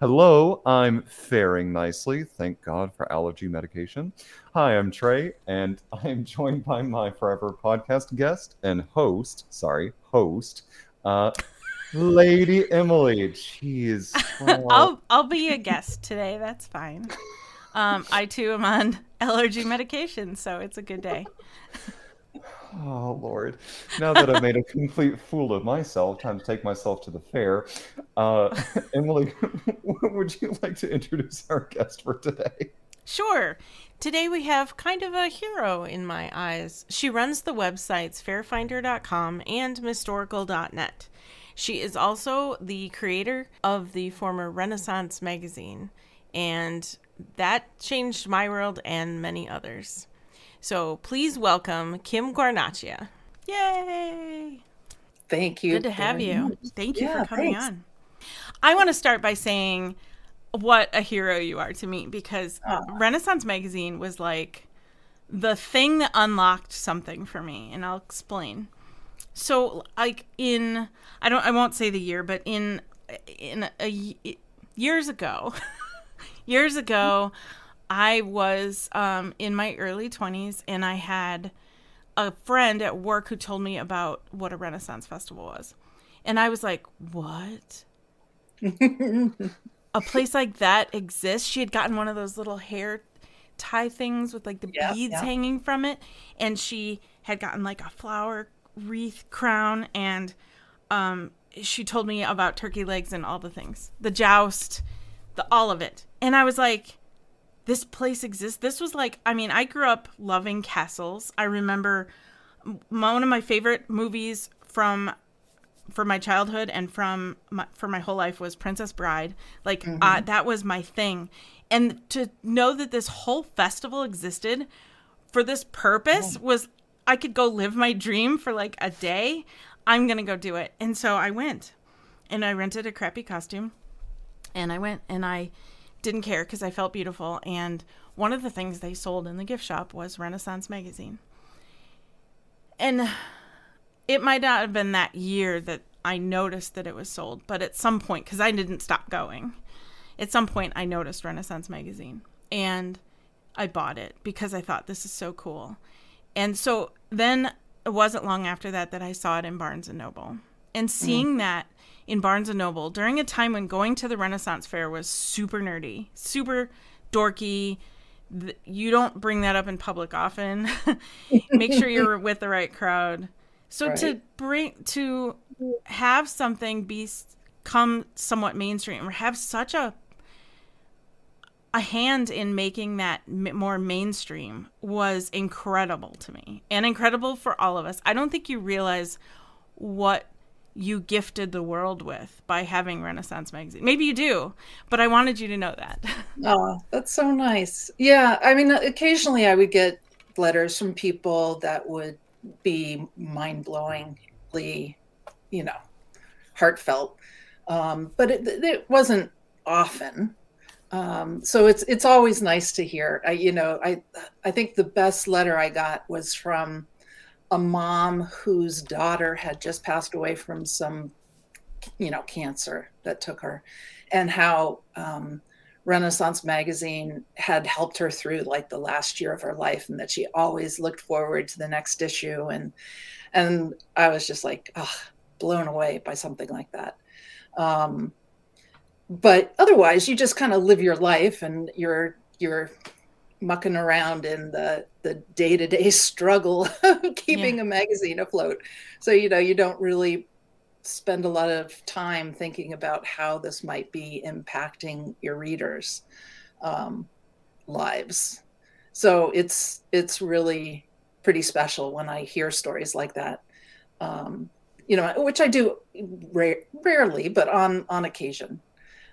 Hello, I'm faring nicely. Thank God for allergy medication. Hi, I'm Trey, and I am joined by my forever podcast guest and host, sorry, host, uh, Lady Emily. Jeez. I'll I'll be a guest today. That's fine. Um, I too am on allergy medication, so it's a good day. Oh Lord! Now that I've made a complete fool of myself, time to take myself to the fair. Uh, Emily, would you like to introduce our guest for today? Sure. Today we have kind of a hero in my eyes. She runs the websites FaireFinder.com and Mystorical.net. She is also the creator of the former Renaissance magazine, and that changed my world and many others. So please welcome Kim Guarnaccia. Yay! Thank you. Good to have you. Much. Thank you yeah, for coming thanks. on. I want to start by saying what a hero you are to me because oh. Renaissance magazine was like the thing that unlocked something for me, and I'll explain so like in I don't I won't say the year, but in in a, years ago, years ago, I was um, in my early twenties, and I had a friend at work who told me about what a Renaissance festival was, and I was like, "What? a place like that exists?" She had gotten one of those little hair tie things with like the yeah, beads yeah. hanging from it, and she had gotten like a flower wreath crown and um she told me about turkey legs and all the things the joust the all of it and i was like this place exists this was like i mean i grew up loving castles i remember one of my favorite movies from for my childhood and from my, for my whole life was princess bride like mm-hmm. uh, that was my thing and to know that this whole festival existed for this purpose oh. was I could go live my dream for like a day, I'm going to go do it. And so I went and I rented a crappy costume and I went and I didn't care because I felt beautiful. And one of the things they sold in the gift shop was Renaissance Magazine. And it might not have been that year that I noticed that it was sold, but at some point, because I didn't stop going, at some point I noticed Renaissance Magazine and I bought it because I thought this is so cool. And so then it wasn't long after that that I saw it in Barnes and Noble. And seeing mm. that in Barnes and Noble during a time when going to the Renaissance Fair was super nerdy, super dorky. You don't bring that up in public often. Make sure you're with the right crowd. So right. to bring to have something be come somewhat mainstream or have such a a hand in making that more mainstream was incredible to me and incredible for all of us. I don't think you realize what you gifted the world with by having Renaissance magazine. Maybe you do, but I wanted you to know that. oh, that's so nice. Yeah, I mean occasionally I would get letters from people that would be mind-blowingly, you know, heartfelt. Um, but it, it wasn't often um, so it's it's always nice to hear. I, you know, I I think the best letter I got was from a mom whose daughter had just passed away from some, you know, cancer that took her, and how um, Renaissance magazine had helped her through like the last year of her life, and that she always looked forward to the next issue, and and I was just like, oh, blown away by something like that. Um, but otherwise you just kind of live your life and you're you're mucking around in the the day-to-day struggle of keeping yeah. a magazine afloat. So you know you don't really spend a lot of time thinking about how this might be impacting your readers um, lives. So it's it's really pretty special when i hear stories like that. Um, you know which i do ra- rarely but on on occasion.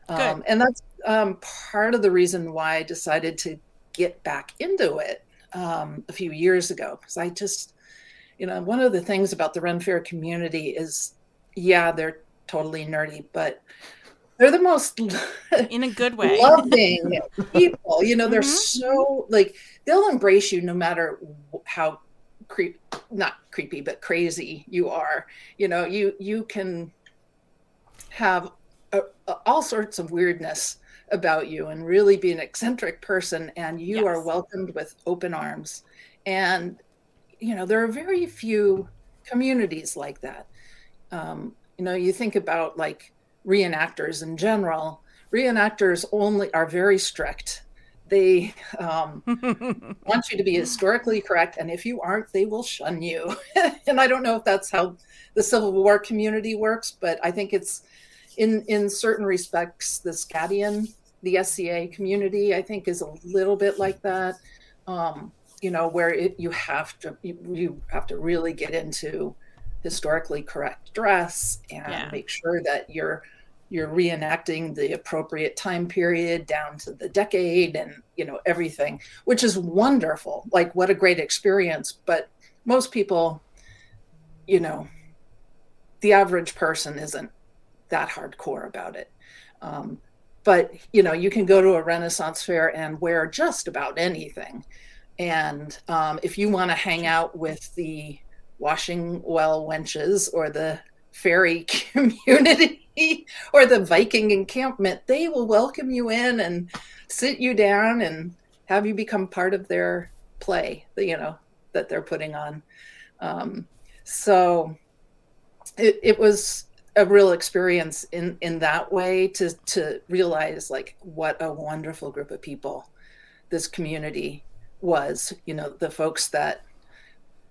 Um, and that's um, part of the reason why I decided to get back into it um, a few years ago. Because I just, you know, one of the things about the Ren Fair community is, yeah, they're totally nerdy, but they're the most in a good way loving people. You know, they're mm-hmm. so like they'll embrace you no matter how creep not creepy but crazy you are. You know, you you can have uh, uh, all sorts of weirdness about you and really be an eccentric person and you yes. are welcomed with open arms. And you know there are very few communities like that. Um, you know you think about like reenactors in general. Reenactors only are very strict. They um, want you to be historically correct and if you aren't they will shun you. And i don't know if that's how the civil war community works but i think it's in in certain respects the scadian the SCA community, I think, is a little bit like that. Um, you know, where it, you have to you, you, have to really get into historically correct dress and yeah. make sure that you're you're reenacting the appropriate time period down to the decade and you know everything which is wonderful like what a great experience but most people you know the average person isn't that hardcore about it. Um, but you know you can go to a renaissance fair and wear just about anything. And um, if you want to hang out with the washing well wenches or the fairy community or the viking encampment they will welcome you in and sit you down and have you become part of their play you know that they're putting on. Um, so it, it was a real experience in in that way to to realize like what a wonderful group of people this community was. You know the folks that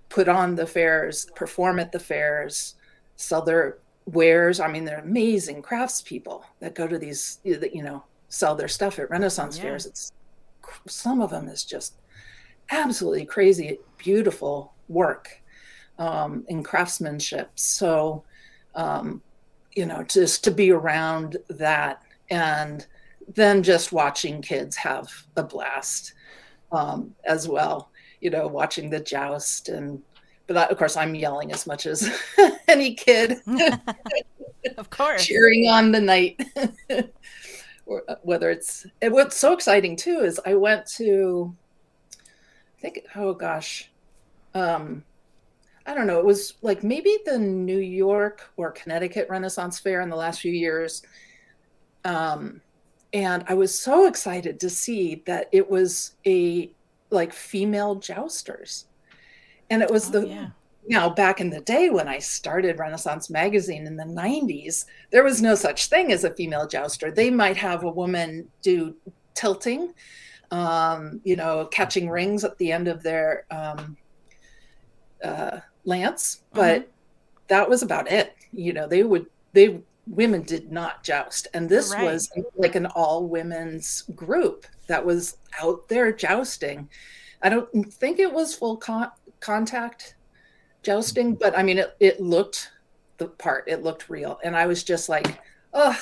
put on the fairs perform at the fairs sell their wares. I mean they're amazing craftspeople that go to these that you know sell their stuff at renaissance yeah. fairs. It's some of them is just absolutely crazy beautiful work um, in craftsmanship. So um, you know, just to be around that and then just watching kids have a blast um, as well, you know, watching the joust and, but that, of course I'm yelling as much as any kid. of course. Cheering on the knight. or uh, whether it's, and what's so exciting too is I went to, I think, oh gosh, um, I don't know, it was like maybe the New York or Connecticut Renaissance Fair in the last few years. Um, and I was so excited to see that it was a like female jousters. And it was oh, the yeah. now back in the day when I started Renaissance magazine in the 90s, there was no such thing as a female jouster. They might have a woman do tilting, um, you know, catching rings at the end of their um, uh, lance, but mm-hmm. that was about it. You know, they would they women did not joust, and this right. was like an all women's group that was out there jousting. I don't think it was full con- contact jousting, but I mean, it, it looked the part, it looked real. And I was just like, oh,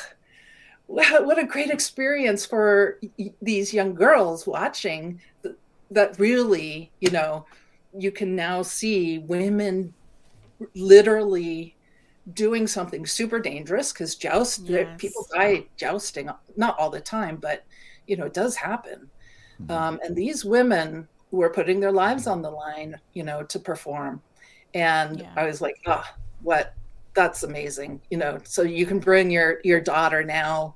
what a great experience for these young girls watching that really, you know, you can now see women literally doing something super dangerous because joust yes. people die jousting not all the time but you know it does happen mm-hmm. um, and these women were putting their lives on the line you know to perform and yeah. i was like oh what that's amazing you know so you can bring your your daughter now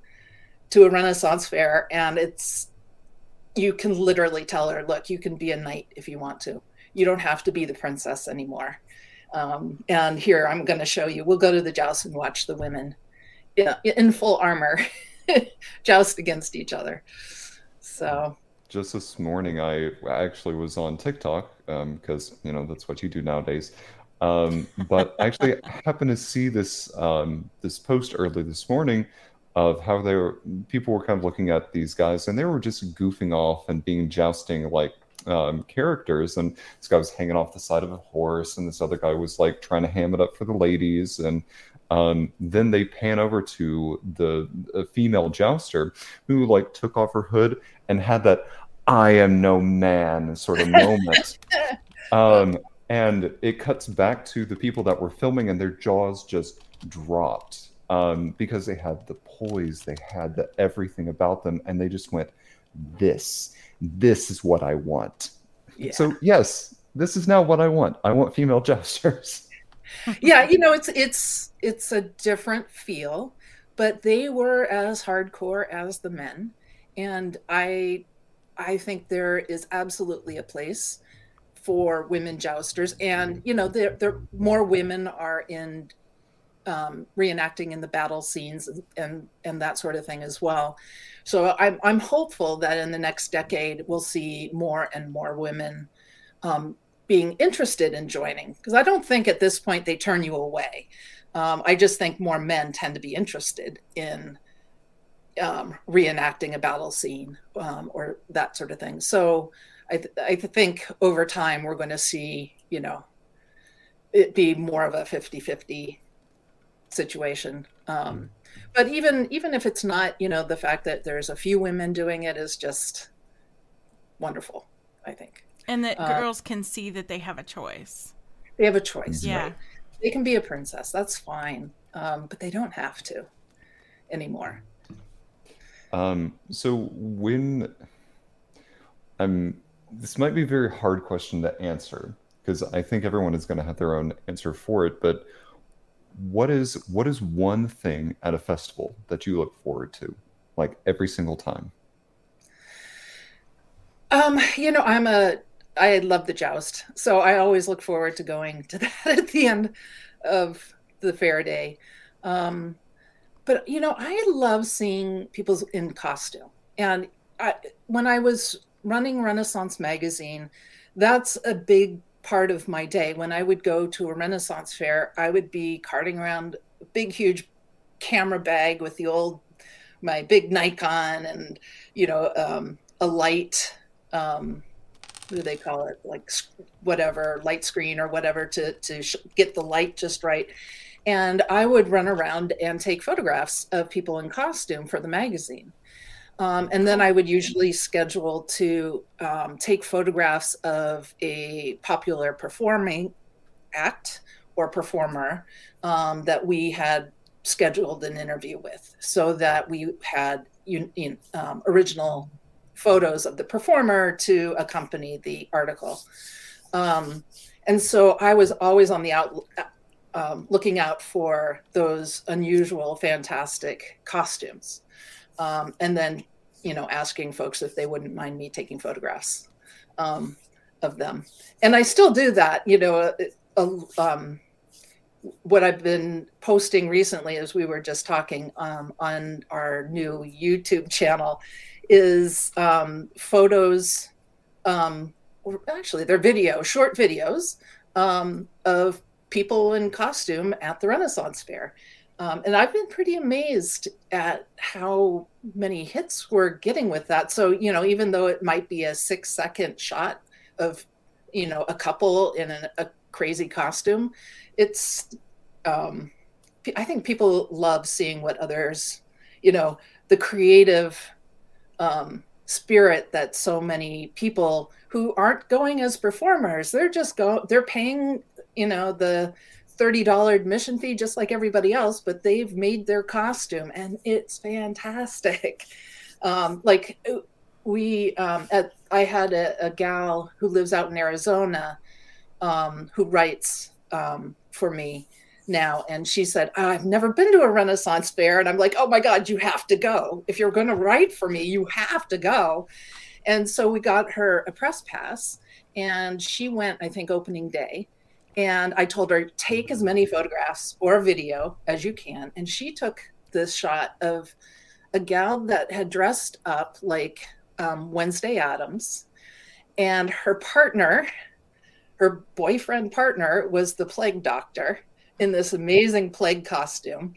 to a renaissance fair and it's you can literally tell her look you can be a knight if you want to you don't have to be the princess anymore. Um, and here I'm going to show you. We'll go to the joust and watch the women in, in full armor joust against each other. So just this morning, I actually was on TikTok because um, you know that's what you do nowadays. Um, but actually, I happened to see this um, this post early this morning of how they were people were kind of looking at these guys and they were just goofing off and being jousting like um, characters. And this guy was hanging off the side of a horse, and this other guy was like trying to ham it up for the ladies. And um, then they pan over to the, the female jouster who like took off her hood and had that "I am no man" sort of moment. um, and it cuts back to the people that were filming, and their jaws just dropped um, because they had the poise, they had the everything about them, and they just went, "This this is what I want. Yeah. So yes, this is now what I want. I want female jousters. yeah, you know, it's it's it's a different feel, but they were as hardcore as the men. And I I think there is absolutely a place for women jousters. And, you know, there, there more women are in um, reenacting in the battle scenes and, and that sort of thing as well. So I'm I'm hopeful that in the next decade we'll see more and more women um, being interested in joining because I don't think at this point they turn you away. Um, I just think more men tend to be interested in um, reenacting a battle scene um, or that sort of thing. So I, th- I think over time we're going to see, you know, it be more of a 50 50 situation. Um, mm. But even even if it's not, you know, the fact that there's a few women doing it is just wonderful, I think. And that uh, girls can see that they have a choice. They have a choice. Yeah. Right? They can be a princess. That's fine. Um, but they don't have to anymore. Um, so when I'm, this might be a very hard question to answer because I think everyone is going to have their own answer for it. But what is what is one thing at a festival that you look forward to, like every single time? Um, you know, I'm a I love the joust, so I always look forward to going to that at the end of the fair day. Um, but you know, I love seeing people in costume. And I, when I was running Renaissance magazine, that's a big part of my day. When I would go to a Renaissance fair, I would be carting around a big, huge camera bag with the old, my big Nikon and, you know, um, a light, um, what do they call it? Like whatever, light screen or whatever to, to get the light just right and I would run around and take photographs of people in costume for the magazine. Um, and then I would usually schedule to um, take photographs of a popular performing act or performer um, that we had scheduled an interview with so that we had um, original photos of the performer to accompany the article. Um, and so I was always on the out, um, looking out for those unusual, fantastic costumes. Um, and then, you know, asking folks if they wouldn't mind me taking photographs um, of them. And I still do that, you know, um, what I've been posting recently, as we were just talking um, on our new YouTube channel, is um, photos, or actually, they're video, short videos of people in costume at the Renaissance Fair. Um, and I've been pretty amazed at how many hits we're getting with that. So, you know, even though it might be a six second shot of, you know, a couple in a, a crazy costume, it's, um, I think people love seeing what others, you know, the creative um, spirit that so many people who aren't going as performers, they're just go, they're paying you know the $30 admission fee just like everybody else but they've made their costume and it's fantastic. Um, like we um, at, i had a, a, gal who lives out in arizona um, who writes um, for me now and she said i've never been to a renaissance fair and i'm like oh my god you have to go. If you're going to write for me you have to go. And so we got her a press pass and she went i think opening day and I told her, take as many photographs or video as you can. And she took this shot of a gal that had dressed up like um, Wednesday Addams. And her partner, her boyfriend partner, was the plague doctor in this amazing plague costume.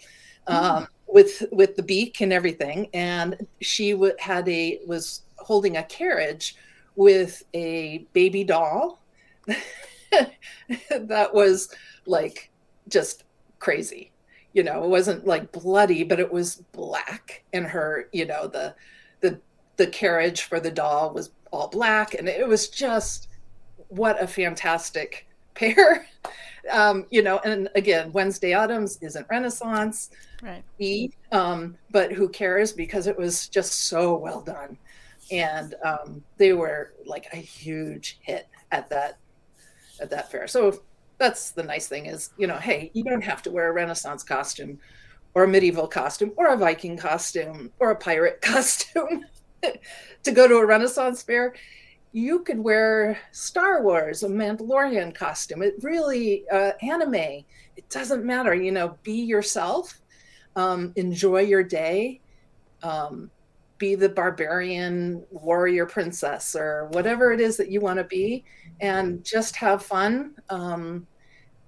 Um, mm. with with the beak and everything and she w- had a was holding a carriage with a baby doll that was like just crazy. You know, it wasn't like bloody, but it was black. And her, you know, the the the carriage for the doll was all black, and it was just what a fantastic pair. Um, you know, and again, Wednesday Addams isn't Renaissance, right? Um, but who cares because it was just so well done, and um, they were like a huge hit at that at that fair. So that's the nice thing is, you know, hey, you don't have to wear a Renaissance costume or a medieval costume or a Viking costume or a pirate costume to go to a Renaissance fair. You could wear Star Wars, a Mandalorian costume. It really, uh, anime, it doesn't matter. You know, be yourself, um, enjoy your day, um, be the barbarian warrior princess or whatever it is that you want to be, and just have fun. Um,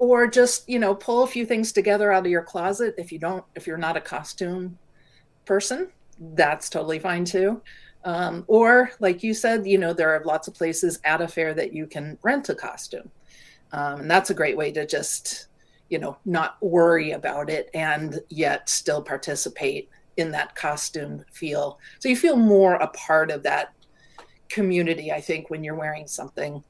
or just you know pull a few things together out of your closet if you don't if you're not a costume person that's totally fine too. Um, or like you said you know there are lots of places at a fair that you can rent a costume. Um, and that's a great way to just you know not worry about it and yet still participate in that costume feel. So you feel more a part of that community i think when you're wearing something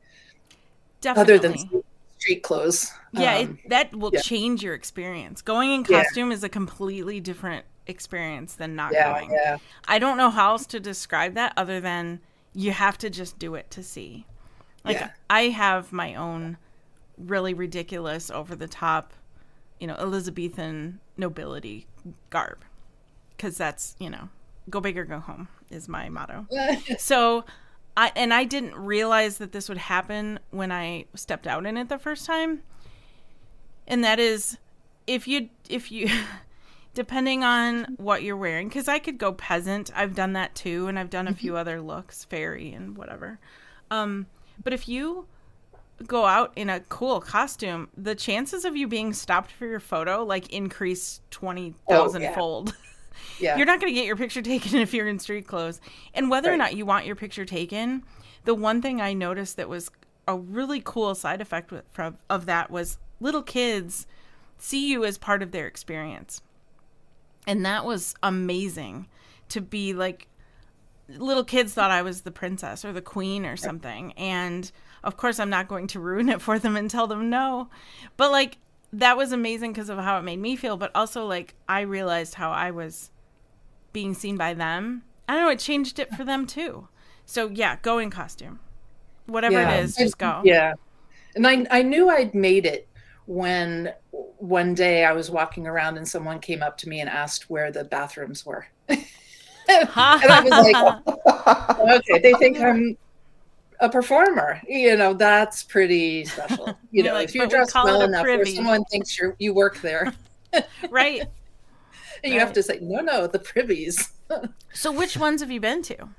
Definitely. other than street clothes. Yeah, um, it, that will yeah. change your experience. Going in costume yeah. is a completely different experience than not yeah, going. Yeah. I don't know how else to describe that other than you have to just do it to see. Like yeah. I have my own really ridiculous over the top, you know, Elizabethan nobility garb cuz that's, you know, go big or go home is my motto. so I and I didn't realize that this would happen when I stepped out in it the first time. And that is if you if you depending on what you're wearing cuz I could go peasant. I've done that too and I've done a few mm-hmm. other looks, fairy and whatever. Um but if you go out in a cool costume, the chances of you being stopped for your photo like increase 20,000 oh, yeah. fold. Yeah. You're not going to get your picture taken if you're in street clothes. And whether right. or not you want your picture taken, the one thing I noticed that was a really cool side effect with, from, of that was little kids see you as part of their experience. And that was amazing to be like little kids thought I was the princess or the queen or something. And of course, I'm not going to ruin it for them and tell them no. But like that was amazing because of how it made me feel, but also like I realized how I was being seen by them. I don't know, it changed it for them too. So yeah, go in costume. Whatever yeah. it is, just go. Yeah. And I I knew I'd made it when one day I was walking around and someone came up to me and asked where the bathrooms were. and I was like, okay, they think I'm a performer. You know, that's pretty special. You know, like, if you're dressed we well enough where someone thinks you you work there. right. and you right. have to say, no, no, the privies. so which ones have you been to?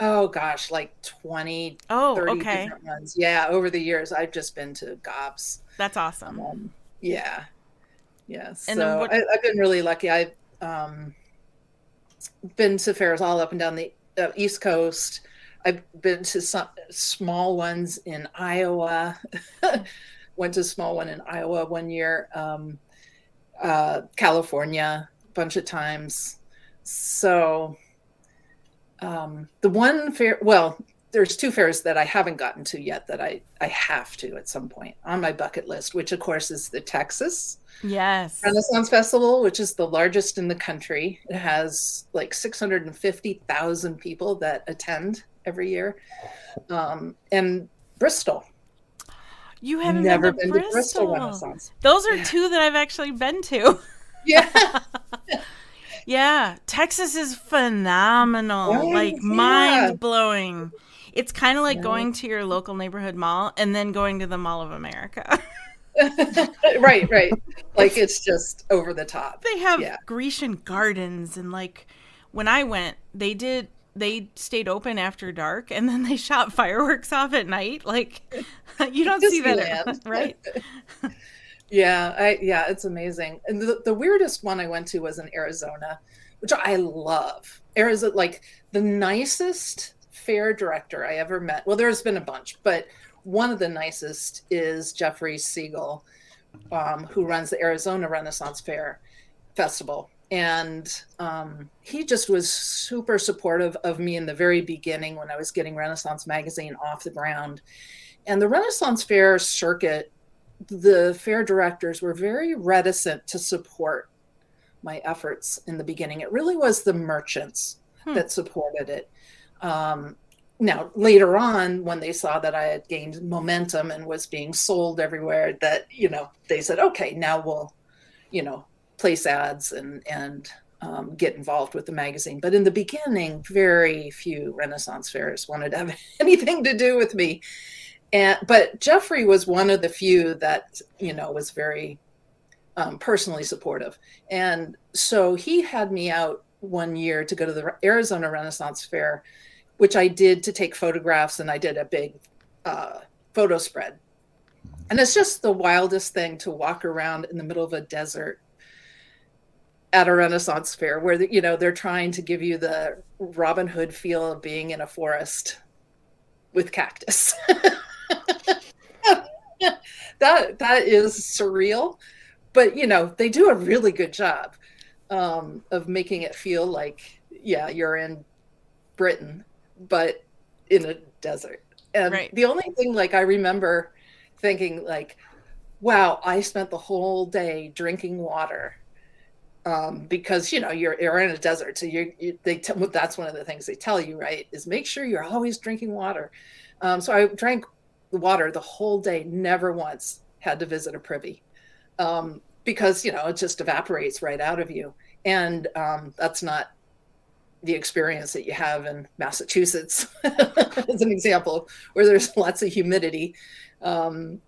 Oh gosh, like 20, oh, 30 okay. different ones. Yeah, over the years I've just been to gobs. That's awesome. Um, yeah. Yeah. And so what... I, have been really lucky. I've um, been to fairs all up and down the uh, East Coast. I've been to some small ones in Iowa. Went to a small one in Iowa one year. Um, uh, California, a bunch of times. So um, the one fair, well, there's two fairs that I haven't gotten to yet that I I have to at some point on my bucket list, which of course is the Texas Yes Renaissance Festival, which is the largest in the country. It has like 650,000 people that attend every year, um, and Bristol. You haven't never been, to, been Bristol. to Bristol Renaissance. Those are yeah. two that I've actually been to. Yeah. yeah. Texas is phenomenal. Yes, like yeah. mind blowing. It's kind of like going to your local neighborhood mall and then going to the Mall of America. right, right. Like it's just over the top. They have yeah. Grecian gardens and like when I went, they did they stayed open after dark and then they shot fireworks off at night. Like you don't see that, right? Yeah, I yeah, it's amazing. And the, the weirdest one I went to was in Arizona, which I love. Arizona, like the nicest fair director I ever met. Well, there's been a bunch, but one of the nicest is Jeffrey Siegel, um, who runs the Arizona Renaissance Fair Festival. And um, he just was super supportive of me in the very beginning when I was getting Renaissance Magazine off the ground. And the Renaissance Fair circuit the fair directors were very reticent to support my efforts in the beginning. It really was the merchants hmm. that supported it. Um, now, later on, when they saw that I had gained momentum and was being sold everywhere, that, you know, they said, okay, now we'll, you know, place ads and and um, get involved with the magazine. But in the beginning, very few Renaissance fairs wanted to have anything to do with me. And but Jeffrey was one of the few that you know was very um, personally supportive, and so he had me out one year to go to the Arizona Renaissance Fair, which I did to take photographs, and I did a big uh, photo spread. And it's just the wildest thing to walk around in the middle of a desert at a Renaissance fair where you know they're trying to give you the Robin Hood feel of being in a forest with cactus. that that is surreal, but you know they do a really good job um, of making it feel like yeah you're in Britain, but in a desert. And right. the only thing like I remember thinking like, wow, I spent the whole day drinking water um, because you know you're you're in a desert, so you, you they t- that's one of the things they tell you, right? Is make sure you're always drinking water. Um, so I drank water the whole day, never once had to visit a privy, um, because you know it just evaporates right out of you, and um, that's not the experience that you have in Massachusetts, as an example, where there's lots of humidity. Um,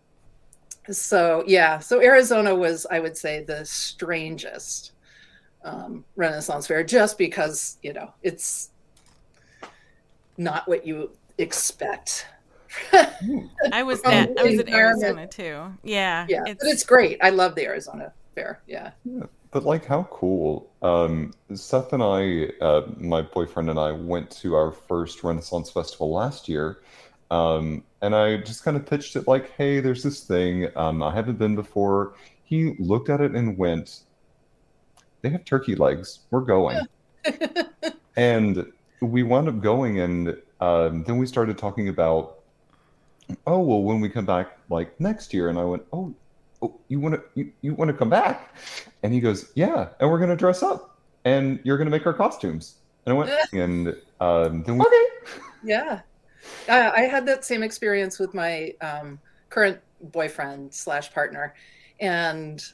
so yeah, so Arizona was, I would say, the strangest um, Renaissance fair just because you know it's not what you expect. I was that. I was at Arizona too. Yeah. Yeah, it's... but it's great. I love the Arizona fair. Yeah. yeah but like, how cool! Um, Seth and I, uh, my boyfriend and I, went to our first Renaissance festival last year. Um, and I just kind of pitched it like, "Hey, there's this thing. Um, I haven't been before." He looked at it and went, they have turkey legs. We're going. and we wound up going, and um, then we started talking about, oh well, when we come back like next year, and I went, oh, oh you want to you, you want to come back? And he goes, yeah, and we're gonna dress up, and you're gonna make our costumes. And I went, and um, then we, okay, yeah, I, I had that same experience with my um, current boyfriend slash partner, and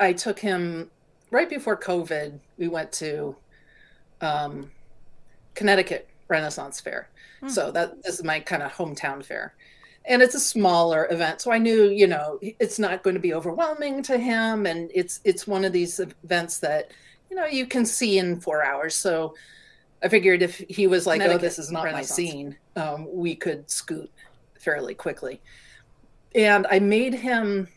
I took him right before COVID, we went to um, Connecticut Renaissance Fair. Hmm. So that this is my kind of hometown fair. And it's a smaller event. So I knew, you know, it's not going to be overwhelming to him. And it's it's one of these events that, you know, you can see in four hours. So I figured if he was like, oh, this is not my scene, um, we could scoot fairly quickly. And I made him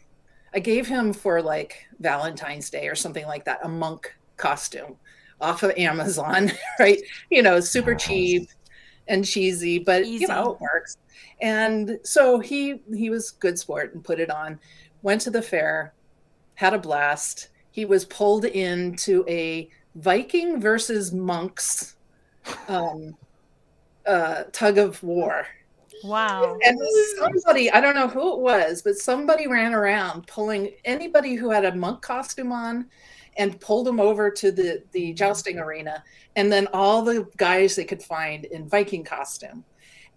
I gave him for like Valentine's Day or something like that a monk costume off of Amazon, right? You know, super nice. cheap and cheesy, but Easy. you know, it works. And so he he was good sport and put it on, went to the fair, had a blast. He was pulled into a Viking versus monks um, uh, tug of war Wow. And somebody, I don't know who it was, but somebody ran around pulling anybody who had a monk costume on and pulled them over to the, the jousting arena. And then all the guys they could find in Viking costume.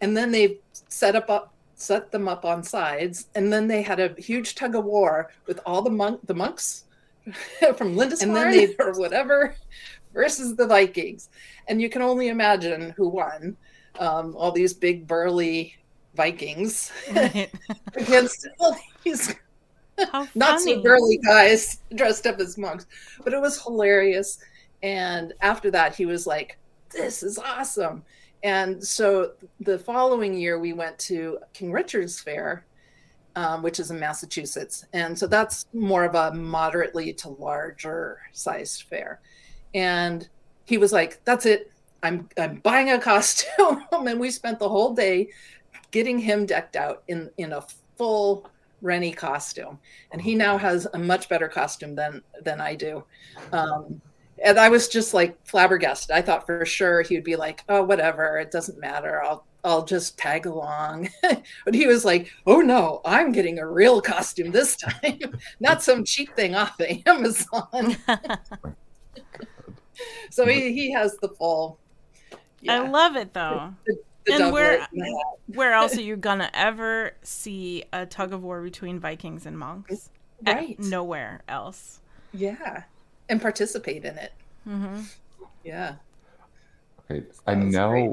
And then they set up, up set them up on sides. And then they had a huge tug of war with all the monk the monks from Lindisfarne and then they, or whatever versus the Vikings. And you can only imagine who won um, all these big burly Vikings right. against all these not so burly guys dressed up as monks. But it was hilarious. And after that, he was like, "This is awesome." And so the following year, we went to King Richard's Fair, um, which is in Massachusetts. And so that's more of a moderately to larger sized fair. And he was like, That's it. I'm I'm buying a costume, and we spent the whole day getting him decked out in in a full Rennie costume, and he now has a much better costume than than I do. Um, and I was just like flabbergasted. I thought for sure he would be like, "Oh, whatever, it doesn't matter. I'll I'll just tag along." but he was like, "Oh no, I'm getting a real costume this time, not some cheap thing off of Amazon." so he, he has the full yeah. I love it though. The, the, the and where where else are you gonna ever see a tug of war between Vikings and monks? Right. At nowhere else. Yeah. and participate in it. Mm-hmm. Yeah. Okay, I now great.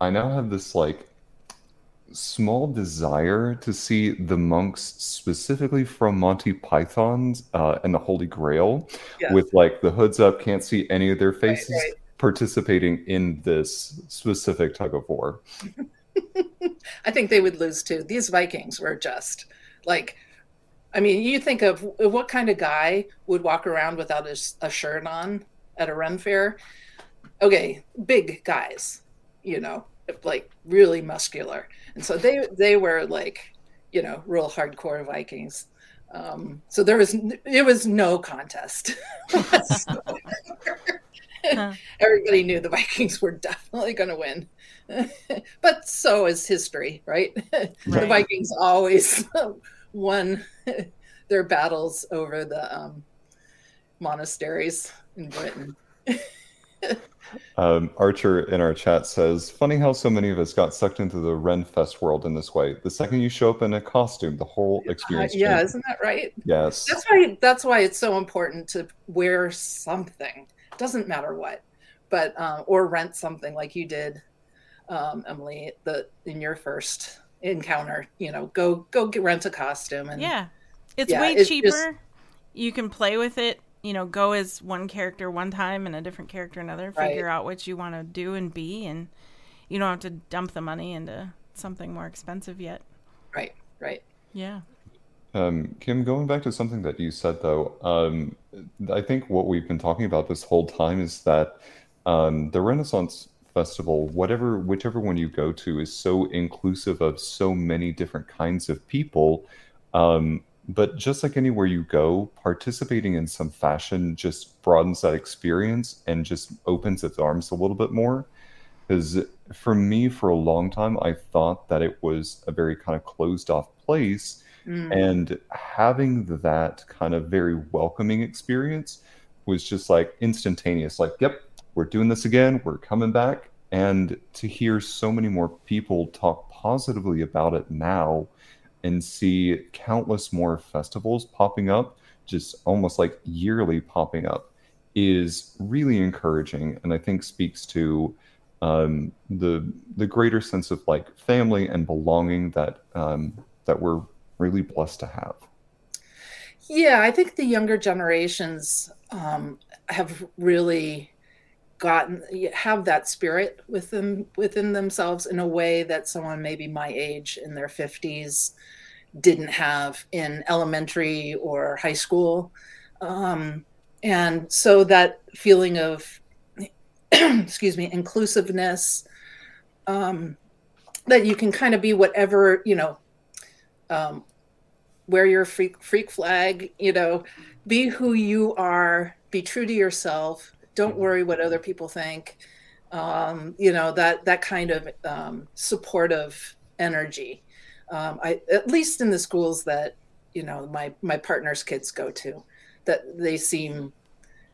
I now have this like small desire to see the monks specifically from Monty Python's uh, and the Holy Grail yeah. with like the hoods up, can't see any of their faces, right, right. Participating in this specific tug of war. I think they would lose too. These Vikings were just like, I mean, you think of what kind of guy would walk around without a, a shirt on at a Ren fair? Okay, big guys, you know, like really muscular and so they they were like you know real hardcore vikings um so there was it was no contest huh. everybody knew the vikings were definitely going to win but so is history right, right. the vikings always won their battles over the um, monasteries in britain um, Archer in our chat says, "Funny how so many of us got sucked into the Renfest world in this way. The second you show up in a costume, the whole experience." Uh, yeah, isn't that right? Yes. That's why. That's why it's so important to wear something. Doesn't matter what, but um, or rent something like you did, um, Emily. The in your first encounter, you know, go go get, rent a costume and yeah, it's yeah, way it's cheaper. Just, you can play with it you know, go as one character one time and a different character another. Figure right. out what you want to do and be, and you don't have to dump the money into something more expensive yet. Right. Right. Yeah. Um, Kim, going back to something that you said though, um, I think what we've been talking about this whole time is that um, the Renaissance Festival, whatever, whichever one you go to, is so inclusive of so many different kinds of people. Um, but just like anywhere you go, participating in some fashion just broadens that experience and just opens its arms a little bit more. Because for me, for a long time, I thought that it was a very kind of closed off place. Mm. And having that kind of very welcoming experience was just like instantaneous like, yep, we're doing this again, we're coming back. And to hear so many more people talk positively about it now and see countless more festivals popping up, just almost like yearly popping up, is really encouraging, and I think speaks to um, the the greater sense of like family and belonging that um, that we're really blessed to have. Yeah, I think the younger generations um, have really gotten have that spirit within within themselves in a way that someone maybe my age in their 50s didn't have in elementary or high school um, and so that feeling of excuse me inclusiveness um, that you can kind of be whatever you know um, wear your freak freak flag you know be who you are be true to yourself don't mm-hmm. worry what other people think um, you know that that kind of um, supportive energy um, I, at least in the schools that you know my my partner's kids go to that they seem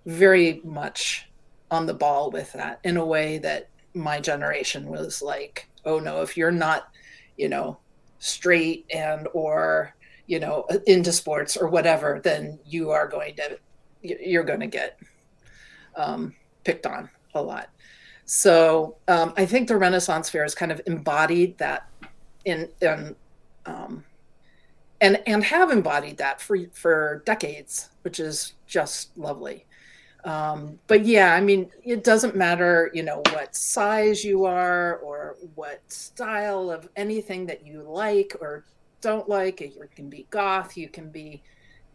very much on the ball with that in a way that my generation was like oh no if you're not you know straight and or you know into sports or whatever then you are going to you're going to get um, picked on a lot. So um, I think the Renaissance Fair has kind of embodied that in, in um, and and have embodied that for for decades, which is just lovely. Um, but yeah, I mean, it doesn't matter, you know, what size you are or what style of anything that you like or don't like. You can be goth, you can be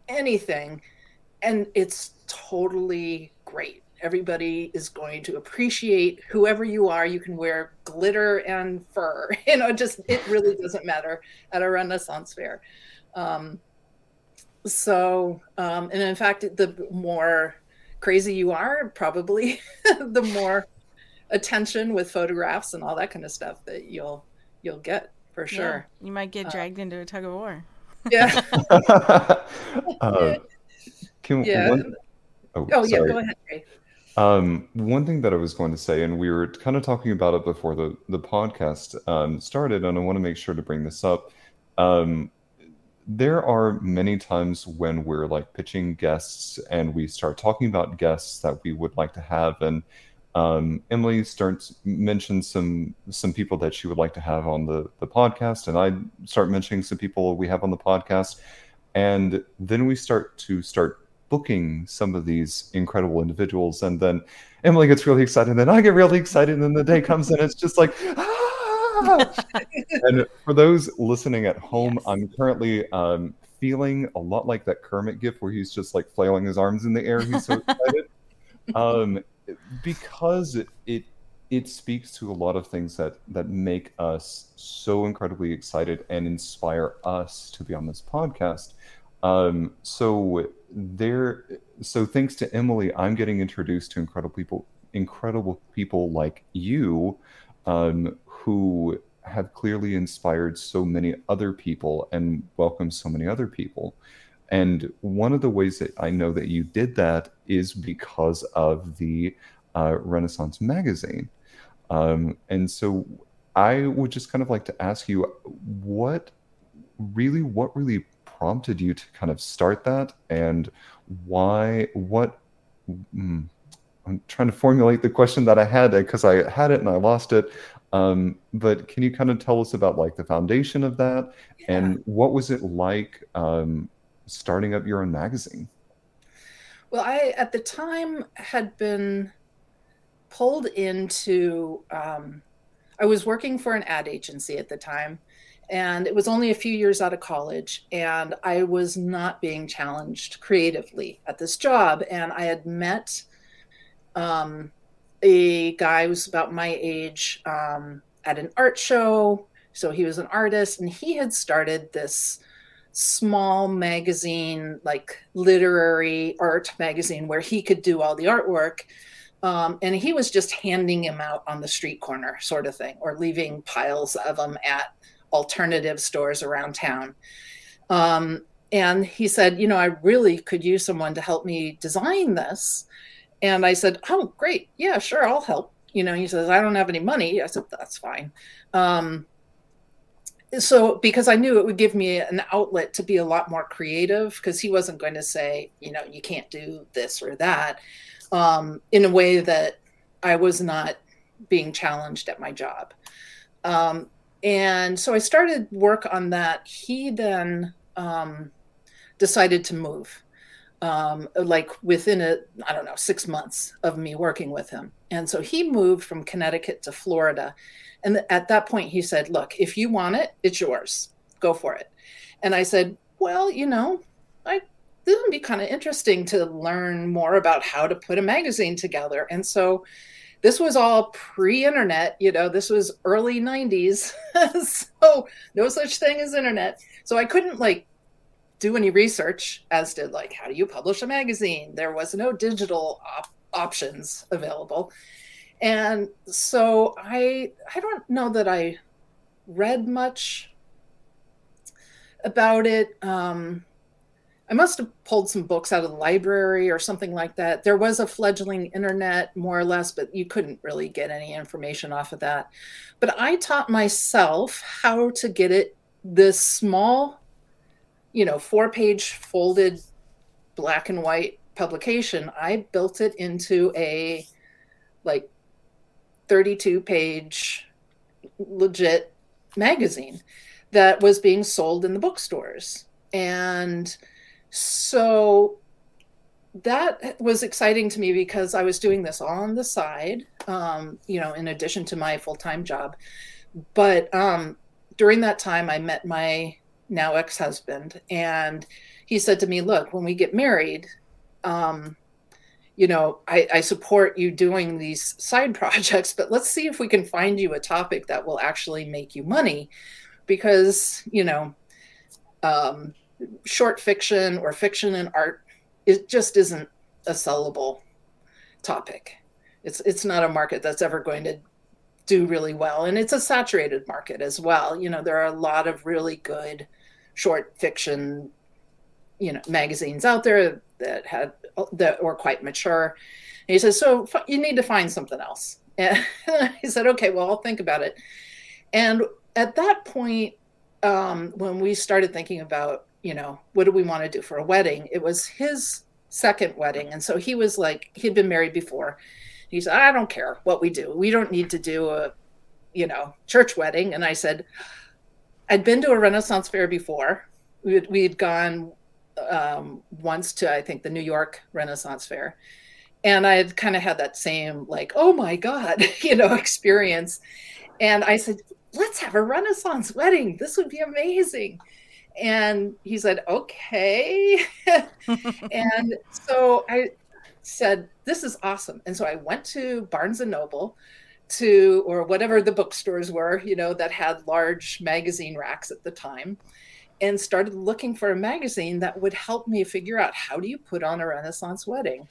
anything, and it's totally great everybody is going to appreciate whoever you are. You can wear glitter and fur. You know, just it really doesn't matter at a Renaissance fair. Um, so, um, and in fact, the more crazy you are, probably the more attention with photographs and all that kind of stuff that you'll you'll get for sure. Yeah, you might get uh, dragged uh, into a tug of war. Yeah. uh, can, yeah. One, oh, oh yeah. Go ahead. Ray. Um, one thing that I was going to say, and we were kind of talking about it before the the podcast um, started, and I want to make sure to bring this up. Um, there are many times when we're like pitching guests and we start talking about guests that we would like to have and um, Emily starts mentions some some people that she would like to have on the the podcast, and I start mentioning some people we have on the podcast, and then we start to start booking some of these incredible individuals, and then Emily gets really excited, and then I get really excited, and then the day comes, and it's just like. Ah! and for those listening at home, yes. I'm currently um, feeling a lot like that Kermit gif where he's just like flailing his arms in the air. He's so excited. um, because it, it it speaks to a lot of things that that make us so incredibly excited and inspire us to be on this podcast. Um, so there, so thanks to Emily, I'm getting introduced to incredible people, incredible people like you, um, who have clearly inspired so many other people and welcomed so many other people. And one of the ways that I know that you did that is because of the uh, Renaissance magazine. Um, and so I would just kind of like to ask you what really, what really prompted you to kind of start that and why, what, mm, I'm trying to formulate the question that I had because I had it and I lost it. Um, but can you kind of tell us about like the foundation of that yeah. and what was it like um, starting up your own magazine? Well, I at the time had been pulled into. Um, I was working for an ad agency at the time, and it was only a few years out of college, and I was not being challenged creatively at this job. And I had met um, a guy was about my age um, at an art show. So he was an artist, and he had started this small magazine, like literary art magazine, where he could do all the artwork. Um, and he was just handing them out on the street corner, sort of thing, or leaving piles of them at alternative stores around town. Um, and he said, You know, I really could use someone to help me design this. And I said, Oh, great. Yeah, sure, I'll help. You know, he says, I don't have any money. I said, That's fine. Um, so because I knew it would give me an outlet to be a lot more creative because he wasn't going to say, you know, you can't do this or that um, in a way that I was not being challenged at my job. Um, and so I started work on that. He then um, decided to move um, like within a i don't know six months of me working with him. And so he moved from connecticut to florida. And at that point he said look if you want it it's yours. Go for it. And i said well you know i this would be kind of interesting to learn more about how to put a magazine together. And so this was all pre-internet you know this was early 90s so no such thing as internet. So i couldn't like do any research as did like how do you publish a magazine? There was no digital op- options available. And so i i don't know that i read much about it. Um, i must have pulled some books out of the library or something like that. There was a fledgling internet more or less but you couldn't really get any information off of that. But i taught myself how to get it this small you know, four page folded black and white publication, I built it into a like 32 page legit magazine that was being sold in the bookstores. And so that was exciting to me because I was doing this all on the side, um, you know, in addition to my full time job. But um, during that time, I met my now ex-husband and he said to me look when we get married um, you know I, I support you doing these side projects but let's see if we can find you a topic that will actually make you money because you know um, short fiction or fiction and art it just isn't a sellable topic. It's it's not a market that's ever going to do really well and it's a saturated market as well. You know there are a lot of really good short fiction you know magazines out there that had that were quite mature and he says so you need to find something else and he said okay well i'll think about it and at that point um, when we started thinking about you know, what do we want to do for a wedding? It was his second wedding. And so he was like, he'd been married before. He said, I don't care what we do. We don't need to do a, you know, church wedding. And I said, I'd been to a Renaissance fair before. We had, we had gone um, once to, I think, the New York Renaissance Fair. And I had kind of had that same, like, oh my God, you know, experience. And I said, let's have a Renaissance wedding. This would be amazing. And he said, okay. and so I said, this is awesome. And so I went to Barnes and Noble to, or whatever the bookstores were, you know, that had large magazine racks at the time, and started looking for a magazine that would help me figure out how do you put on a Renaissance wedding.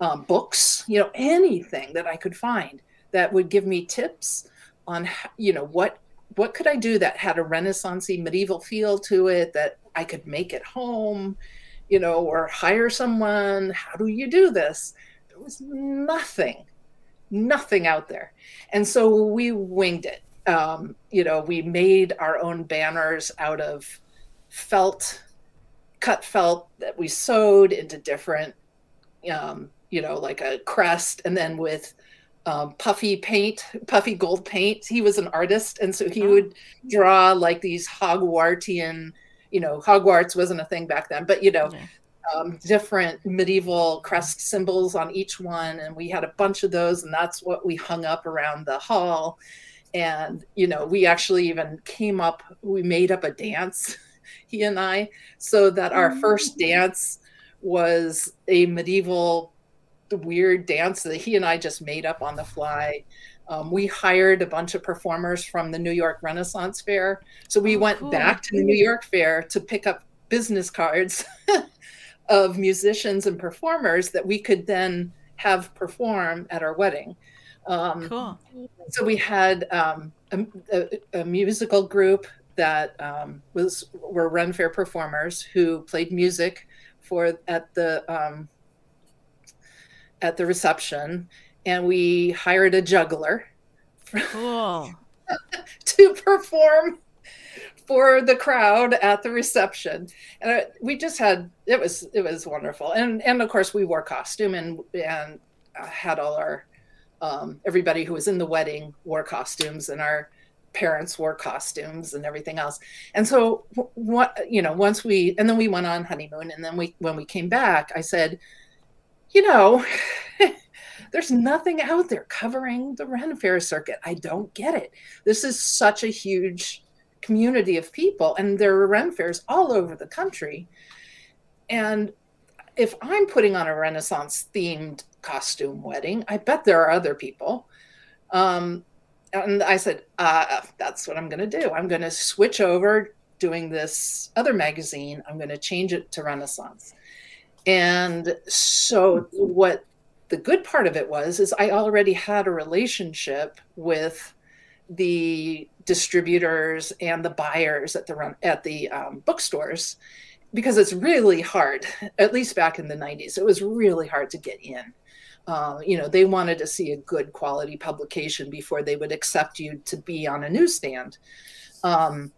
Um, books, you know, anything that I could find that would give me tips on, you know, what what could I do that had a Renaissancey medieval feel to it that I could make at home, you know, or hire someone. How do you do this? There was nothing nothing out there. And so we winged it. Um, you know, we made our own banners out of felt, cut felt that we sewed into different, um, you know, like a crest, and then with um, puffy paint, puffy gold paint. He was an artist, and so he oh. would draw like these Hogwartian, you know, Hogwarts wasn't a thing back then, but you know, yeah um, different medieval crest symbols on each one, and we had a bunch of those, and that's what we hung up around the hall. And you know, we actually even came up, we made up a dance, he and I, so that our mm. first dance was a medieval weird dance that he and I just made up on the fly. Um, we hired a bunch of performers from the New York Renaissance Fair. So we oh, went cool. back to the New York Fair to pick up business cards of musicians and performers that we could then have perform at our wedding. Um, cool. So we had um, a, a, a, musical group that um, was were Ren Fair performers who played music for at the um, at the reception, and we hired a juggler. Cool. to perform for the crowd at the reception and we just had it was it was wonderful and and of course we wore costume and and had all our um, everybody who was in the wedding wore costumes and our parents wore costumes and everything else and so what you know once we and then we went on honeymoon and then we when we came back i said you know there's nothing out there covering the Ren Fair circuit. I don't get it. This is such a huge community of people and there are ren fairs all over the country. And if i'm putting on a renaissance themed costume wedding i bet there are other people. Um, and i said uh, that's what i'm going to do. I'm going to switch over doing this other magazine. I'm going to change it to renaissance. And so what the good part of it was is i already had a relationship with the distributors and the buyers at the at the um, bookstores because it's really hard at least back in the 90s it was really hard to get in. Uh, you know they wanted to see a good quality publication before they would accept you to be on a newsstand. Um,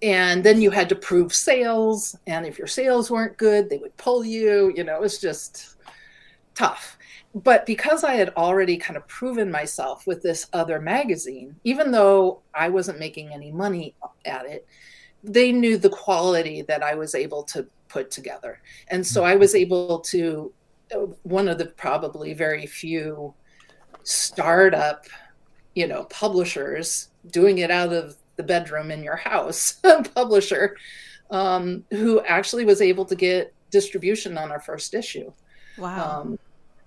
and then you had to prove sales and if your sales weren't good they would pull you you know it was just tough but because I had already kind of proven myself with this other magazine, even though I wasn't making any money at it, they knew the quality that I was able to put together. And so I was able to, one of the probably very few startup, you know, publishers doing it out of the bedroom in your house publisher um, who actually was able to get distribution on our first issue. Wow. Um,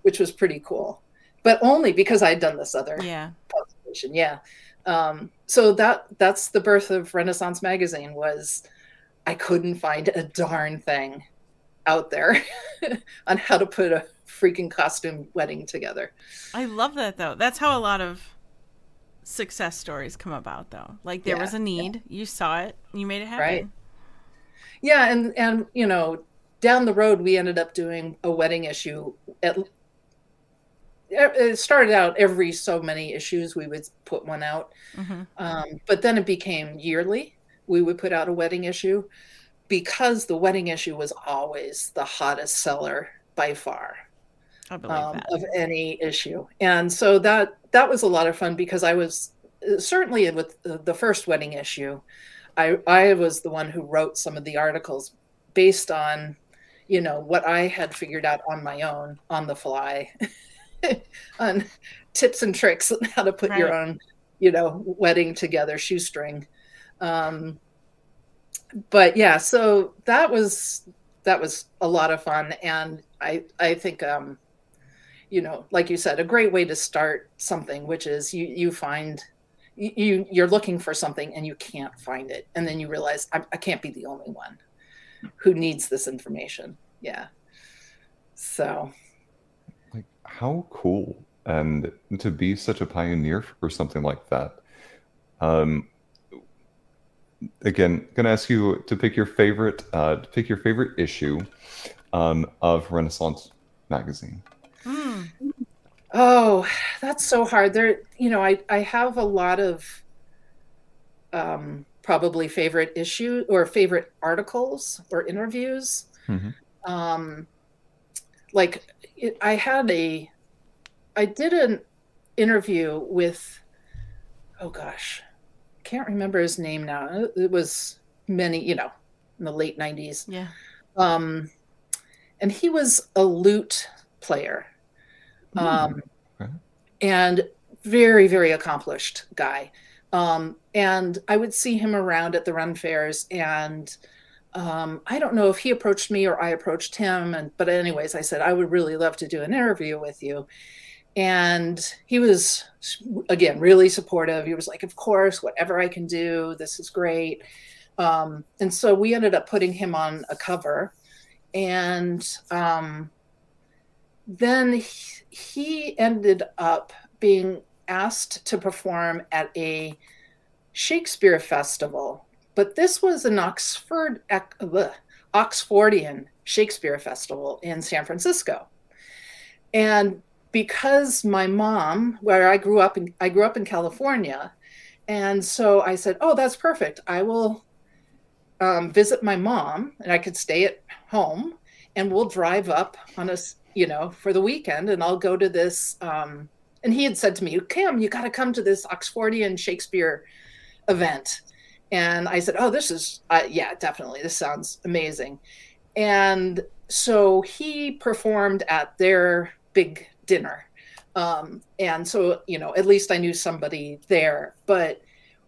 which was pretty cool. But only because I had done this other yeah. publication. Yeah. Um, so that that's the birth of Renaissance magazine was I couldn't find a darn thing out there on how to put a freaking costume wedding together. I love that though. That's how a lot of success stories come about though. Like there yeah, was a need, yeah. you saw it, you made it happen. Right. Yeah, and and you know, down the road we ended up doing a wedding issue at it started out every so many issues we would put one out mm-hmm. um, but then it became yearly we would put out a wedding issue because the wedding issue was always the hottest seller by far um, of any issue. And so that that was a lot of fun because I was certainly with the first wedding issue, I I was the one who wrote some of the articles based on you know what I had figured out on my own on the fly on tips and tricks on how to put right. your own you know wedding together shoestring. Um but yeah so that was that was a lot of fun. And i i think um you know like you said a great way to start something which is you you find you you're looking for something and you can't find it. And then you realize I, I can't be the only one who needs this information. Yeah. So how cool and to be such a pioneer for something like that um again gonna ask you to pick your favorite uh to pick your favorite issue um of renaissance magazine mm. oh that's so hard there you know i i have a lot of um probably favorite issue or favorite articles or interviews mm-hmm. um like it, i had a i did an interview with oh gosh can't remember his name now. It was many you know in the late 90s yeah. Um and he was a lute player. Mm, um okay. and very very accomplished guy. Um, and I would see him around at the ren fairs and um, I don't know if he approached me or I approached him. And but anyways, I said I would really love to do an interview with you. And he was again really supportive. He was like, "Of course, whatever I can do. This is great." Um, and so we ended up putting him on a cover, and um, then he, he ended up being asked to perform at a Shakespeare festival, but this was an Oxford Oxfordian Shakespeare festival in San Francisco. And because my mom, where I grew up in, I grew up in California, and so I said, "Oh, that's perfect. I will um, visit my mom, and I could stay at home, and we'll drive up on a, you know, for the weekend, and I'll go to this um, and he had said to me, Kim, you got to come to this Oxfordian Shakespeare event. And I said, Oh, this is, uh, yeah, definitely. This sounds amazing. And so he performed at their big dinner. Um, and so, you know, at least I knew somebody there. But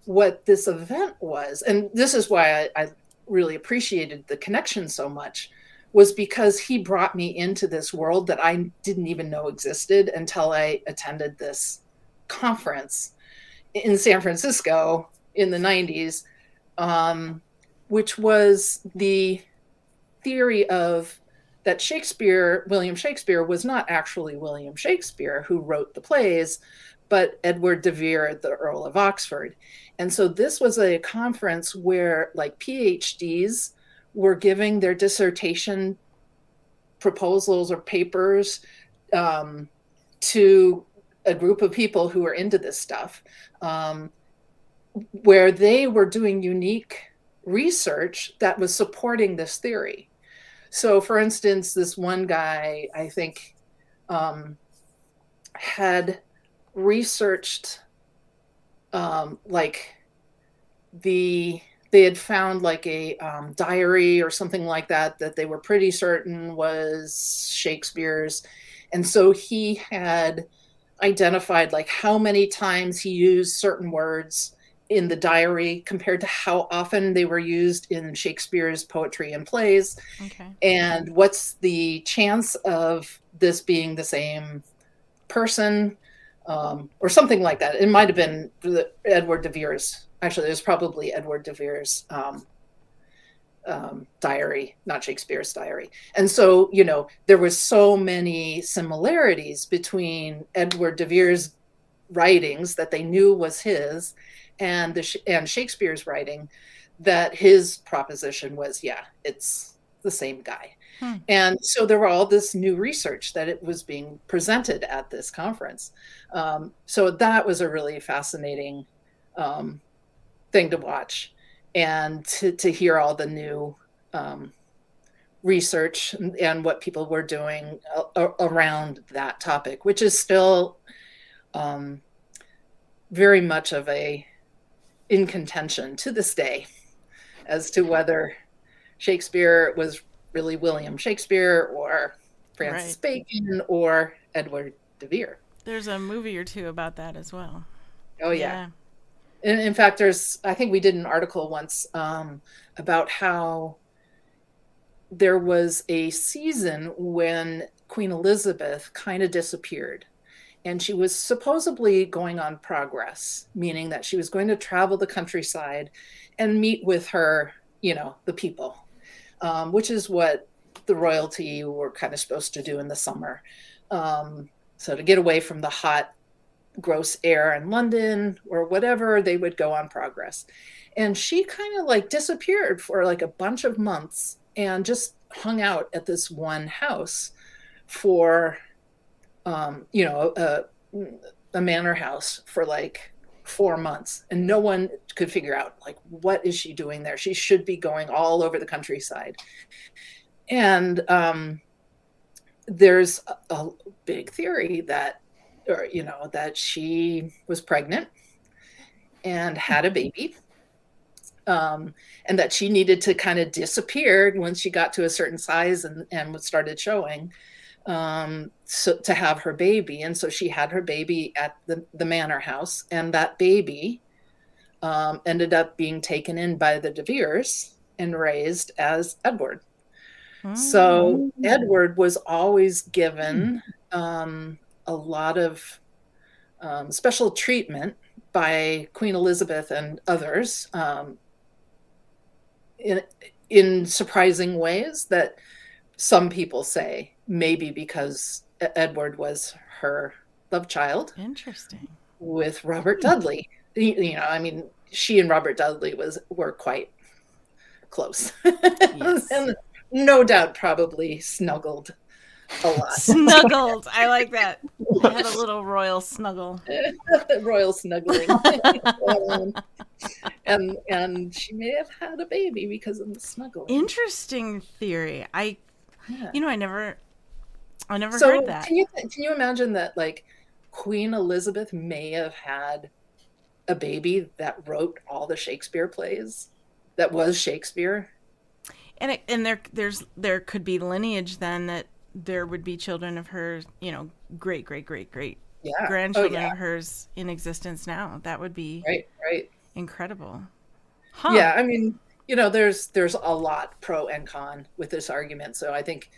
what this event was, and this is why I, I really appreciated the connection so much, was because he brought me into this world that I didn't even know existed until I attended this conference in San Francisco in the 90s, um, which was the theory of that Shakespeare, William Shakespeare, was not actually William Shakespeare who wrote the plays, but Edward de Vere, the Earl of Oxford. And so this was a conference where, like, PhDs were giving their dissertation proposals or papers um, to a group of people who were into this stuff, um, where they were doing unique research that was supporting this theory. So, for instance, this one guy, I think, um, had researched um, like the they had found like a um, diary or something like that that they were pretty certain was Shakespeare's. And so he had identified like how many times he used certain words in the diary compared to how often they were used in Shakespeare's poetry and plays. Okay. And what's the chance of this being the same person um, or something like that? It might have been Edward de Vere's actually, it was probably Edward de Vere's um, um, diary, not Shakespeare's diary. And so, you know, there was so many similarities between Edward de Vere's writings that they knew was his and the and Shakespeare's writing that his proposition was, yeah, it's the same guy. Hmm. And so there were all this new research that it was being presented at this conference. Um, so that was a really fascinating um, thing to watch and to, to hear all the new um, research and, and, what people were doing a, a, around that topic, which is still um, very much of a in contention to this day as to whether Shakespeare was really William Shakespeare or Francis right. Bacon or Edward de Vere. There's a movie or two about that as well. Oh yeah. yeah. In, in fact, there's I think we did an article once um, about how there was a season when Queen Elizabeth kind of disappeared. And she was supposedly going on progress, meaning that she was going to travel the countryside and meet with her, you know, the people, um, which is what the royalty were kind of supposed to do in the summer. Um, so to get away from the hot, gross air in London or whatever, they would go on progress. And she kind of like disappeared for like a bunch of months and just hung out at this one house for, um, you know, a, a manor house for like four months and no one could figure out like what is she doing there? She should be going all over the countryside. And um, there's a, a, big theory that or you know that she was pregnant and had a baby um, and that she needed to kind of disappear once she got to a certain size and, and started showing um, so, to have her baby. And so she had her baby at the, the manor house, and that baby um, ended up being taken in by the De Veres and raised as Edward. So mm. Edward was always given um, a lot of um, special treatment by Queen Elizabeth and others um, in in surprising ways that some people say maybe because Edward was her love child. Interesting. With Robert hmm. Dudley, you know, I mean, she and Robert Dudley was were quite close, yes. and no doubt probably snuggled a lot. Snuggled. I like that. I had a little royal snuggle. royal snuggling. and and she may have had a baby because of the snuggle. Interesting theory. I yeah. you know, I never I never so heard that. Can you can you imagine that like Queen Elizabeth may have had a baby that wrote all the Shakespeare plays that was Shakespeare? And it, and there there's there could be lineage then that there would be children of hers, you know, great, great, great, great yeah. Oh, grandchildren oh, yeah. of hers in existence now. That would be right, right, incredible. Huh. Yeah, I mean, you know, there's there's a lot pro and con with this argument. So I think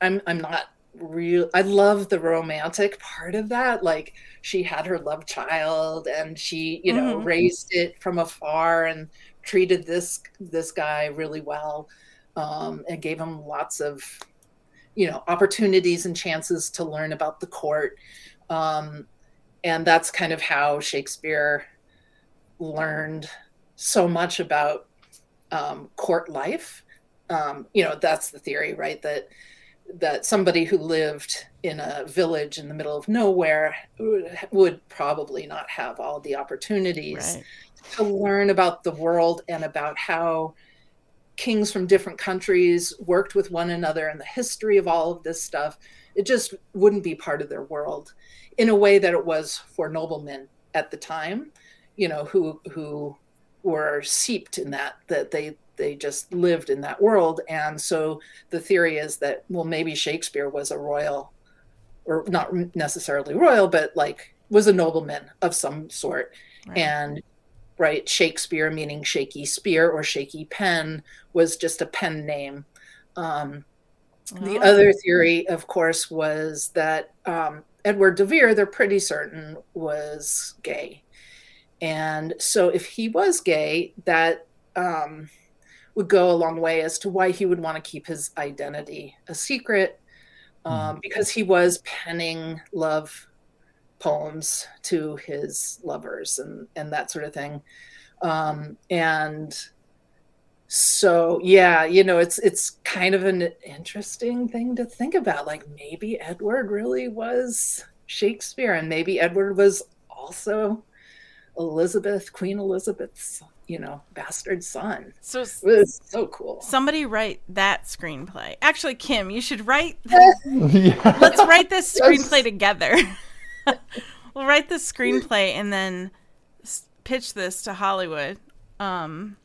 I'm I'm not real. I love the romantic part of that. Like she had her love child, and she, you know, mm-hmm. raised it from afar and treated this this guy really well, um, and gave him lots of you know opportunities and chances to learn about the court um, and that's kind of how shakespeare learned so much about um, court life um, you know that's the theory right that that somebody who lived in a village in the middle of nowhere would, probably not have all the opportunities right. to learn about the world and about how kings from different countries worked with one another and the history of all of this stuff it just wouldn't be part of their world in a way that it was for noblemen at the time you know who who were seeped in that that they they just lived in that world and so the theory is that well maybe shakespeare was a royal or not necessarily royal but like was a nobleman of some sort right. and right? Shakespeare, meaning shaky spear or shaky pen, was just a pen name. Um, oh. The other theory, of course, was that um, Edward de Vere, they're pretty certain, was gay. And so if he was gay, that um, would go a long way as to why he would want to keep his identity a secret um, mm. because he was penning love poems to his lovers and and that sort of thing um, and so yeah you know it's it's kind of an interesting thing to think about like maybe edward really was shakespeare and maybe edward was also elizabeth queen elizabeth's you know, bastard son. So it was so cool. Somebody write that screenplay. Actually, Kim, you should write. yeah. Let's write this screenplay yes. together. we'll write the screenplay and then pitch this to Hollywood. Um,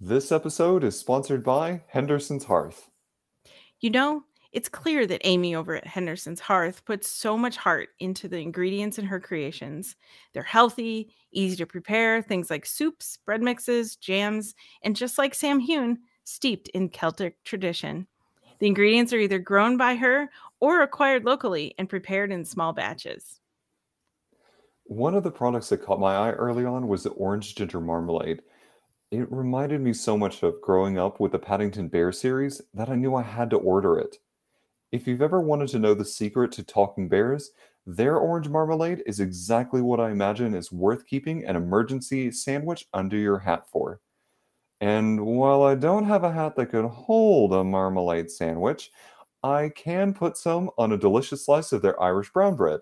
this episode is sponsored by Henderson's Hearth. You know, it's clear that Amy over at Henderson's Hearth puts so much heart into the ingredients in her creations. They're healthy, easy to prepare, things like soups, bread mixes, jams, and just like Sam Heughan, steeped in Celtic tradition. The ingredients are either grown by her or acquired locally and prepared in small batches. One of the products that caught my eye early on was the orange ginger marmalade. It reminded me so much of growing up with the Paddington Bear series that I knew I had to order it. If you've ever wanted to know the secret to talking bears, their orange marmalade is exactly what I imagine is worth keeping an emergency sandwich under your hat for. And while I don't have a hat that could hold a marmalade sandwich, I can put some on a delicious slice of their Irish brown bread.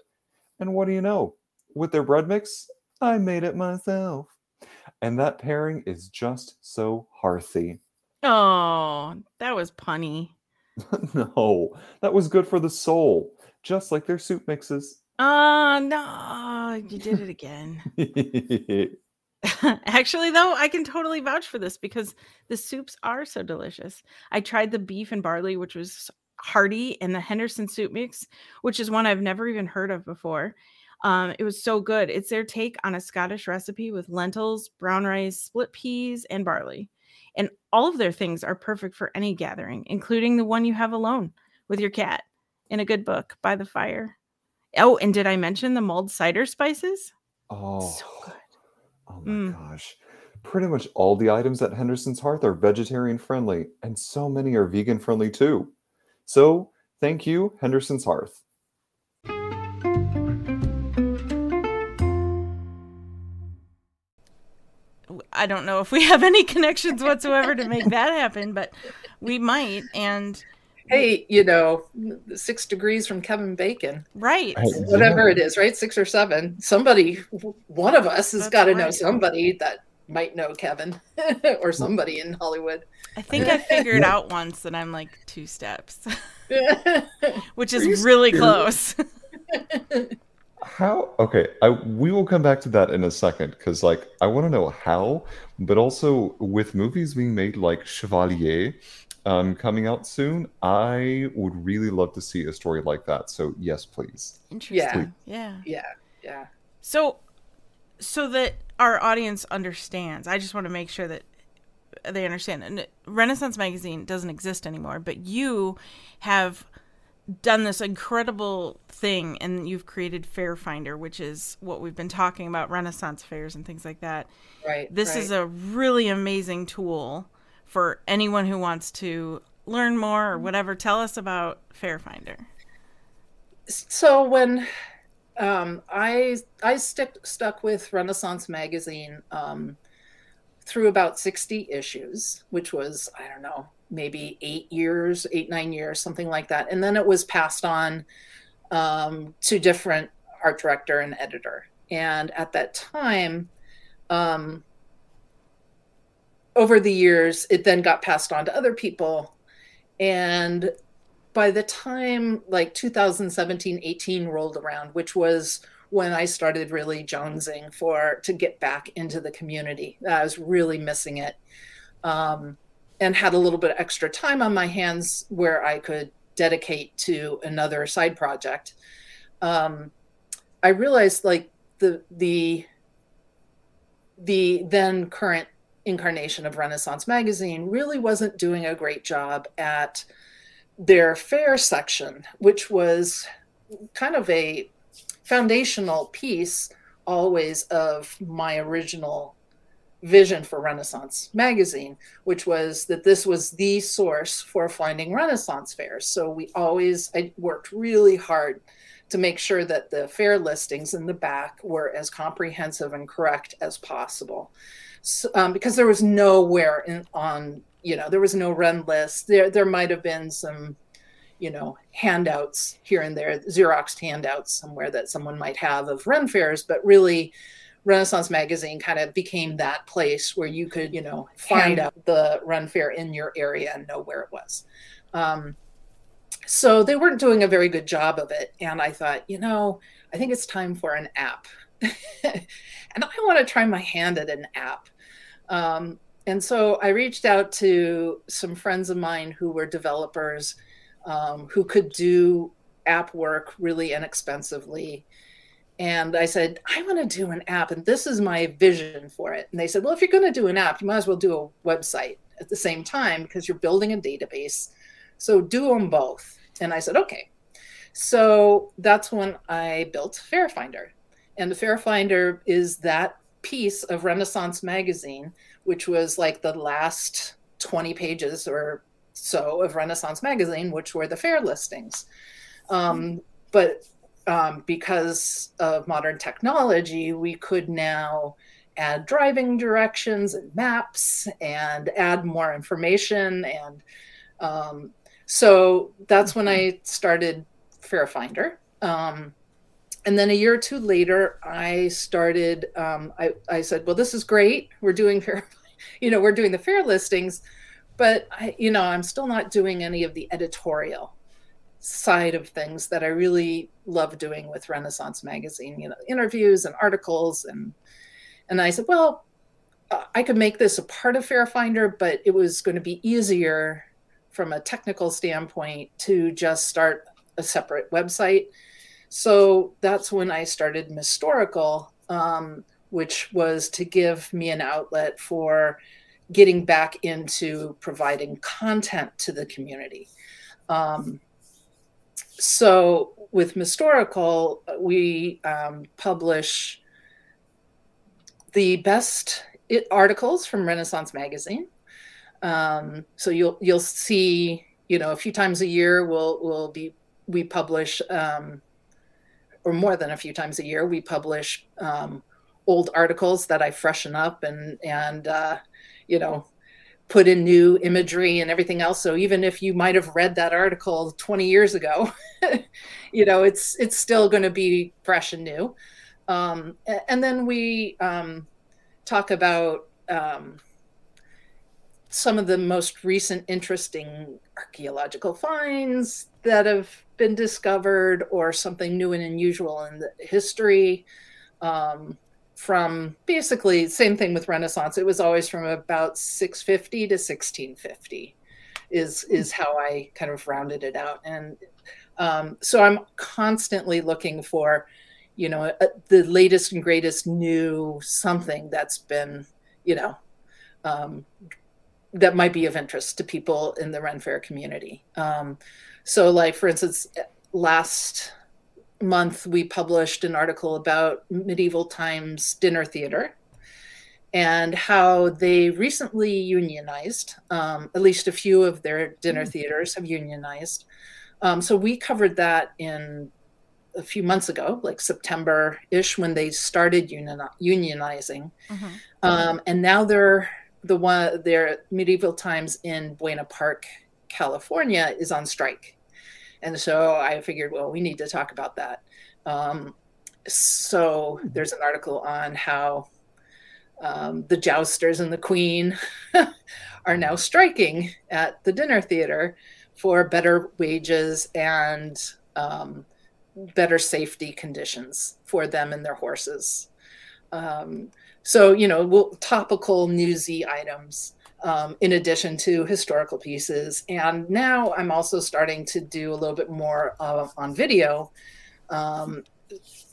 And what do you know? With their bread mix, I made it myself. And that pairing is just so hearthy. Oh, that was punny. no, that was good for the soul, just like their soup mixes. Oh, no, you did it again. Actually, though, I can totally vouch for this because the soups are so delicious. I tried the beef and barley, which was hearty, and the Henderson soup mix, which is one I've never even heard of before. Um, it was so good. It's their take on a Scottish recipe with lentils, brown rice, split peas, and barley. And all of their things are perfect for any gathering, including the one you have alone with your cat in a good book by the fire. Oh, and did I mention the mulled cider spices? Oh, so good. Oh my mm. gosh. Pretty much all the items at Henderson's Hearth are vegetarian friendly, and so many are vegan friendly too. So, thank you, Henderson's Hearth. I don't know if we have any connections whatsoever to make that happen, but we might. And hey, you know, six degrees from Kevin Bacon, right? Whatever it is, right? Six or seven. Somebody, one of us has got to right. know somebody that might know Kevin or somebody in Hollywood. I think I figured out once that I'm like two steps, which is really close. how okay i we will come back to that in a second because like i want to know how but also with movies being made like chevalier um, coming out soon i would really love to see a story like that so yes please. Interesting. Yeah. Please. yeah. Yeah yeah. So so that our audience understands i just want to make sure that they understand and renaissance magazine doesn't exist anymore but you have done this incredible thing and you've created FaireFinder which is what we've been talking about renaissance fairs and things like that. Right this right. is a really amazing tool for anyone who wants to learn more or whatever. Tell us about FaireFinder so when um, i i stick, stuck with renaissance magazine um, through about 60 issues which was i don't know maybe eight years, eight, nine years, something like that. And then it was passed on um, to different art director and editor. And at that time, um, over the years, it then got passed on to other people. And by the time like 2017, 18 rolled around, which was when I started really jonesing for to get back into the community. I was really missing it. Um, and had a little bit of extra time on my hands where I could dedicate to another side project, um, I realized like the the the then current incarnation of Renaissance magazine really wasn't doing a great job at their fair section, which was kind of a foundational piece always of my original vision for Renaissance magazine, which was that this was the source for finding Renaissance fairs. So we always I worked really hard to make sure that the fair listings in the back were as comprehensive and correct as possible. So, um, because there was nowhere in, on, you know, there was no Ren list. There, there might have been some, you know, handouts here and there, Xeroxed handouts somewhere that someone might have of ren fairs, but really Renaissance Magazine kind of became that place where you could, you know, find out the ren fair in your area and know where it was. Um, so they weren't doing a very good job of it. And I thought, you know, I think it's time for an app. and I want to try my hand at an app. Um, and so I reached out to some friends of mine who were developers um, who could do app work really inexpensively and I said, I want to do an app, and this is my vision for it. And they said, Well, if you're going to do an app, you might as well do a website at the same time because you're building a database. So do them both. And I said, Okay. So that's when I built FaireFinder. And the FaireFinder is that piece of Renaissance Magazine, which was like the last 20 pages or so of Renaissance Magazine, which were the fair listings. Um, but um, because of modern technology, we could now add driving directions and maps and add more information. And um, so that's when I started FaireFinder. Um, and then a year or two later, I started, um, I, I said, well, this is great. We're doing fair, you know, we're doing the fair listings, but I, you know, I'm still not doing any of the editorial side of things that I really love doing with Renaissance Magazine, you know, interviews and articles. And, and I said, well, uh, I could make this a part of FaireFinder, but it was going to be easier from a technical standpoint to just start a separate website. So that's when I started Mystorical, um, which was to give me an outlet for getting back into providing content to the community. Um, so with Mystorical, we um, publish the best articles from Renaissance Magazine. Um, so you'll you'll see, you know, a few times a year we'll we'll be we publish, um, or more than a few times a year we publish um, old articles that I freshen up and and uh, you know put in new imagery and everything else. So even if you might have read that article 20 years ago you know it's it's still going to be fresh and new. Um, and then we um, talk about um, some of the most recent interesting archaeological finds that have been discovered or something new and unusual in the history. Um, from basically same thing with Renaissance. It was always from about 650 to 1650 is is how I kind of rounded it out. And um, so I'm constantly looking for, you know, a, the latest and greatest new something that's been, you know, um, that might be of interest to people in the Ren Fair community. Um, so, like for instance, last month we published an article about medieval times dinner theater and how they recently unionized. Um, at least a few of their dinner mm-hmm. theaters have unionized. Um, so we covered that in a few months ago, like September ish, when they started union, unionizing. Mm-hmm. Um, and now they're the one, their medieval times in Buena Park, California is on strike. And so I figured, well, we need to talk about that. Um, so there's an article on how um, the jousters and the queen are now striking at the dinner theater for better wages and um, better safety conditions for them and their horses. Um, so, you know, we'll, topical newsy items um, in addition to historical pieces. And now I'm also starting to do a little bit more uh, on video. Um,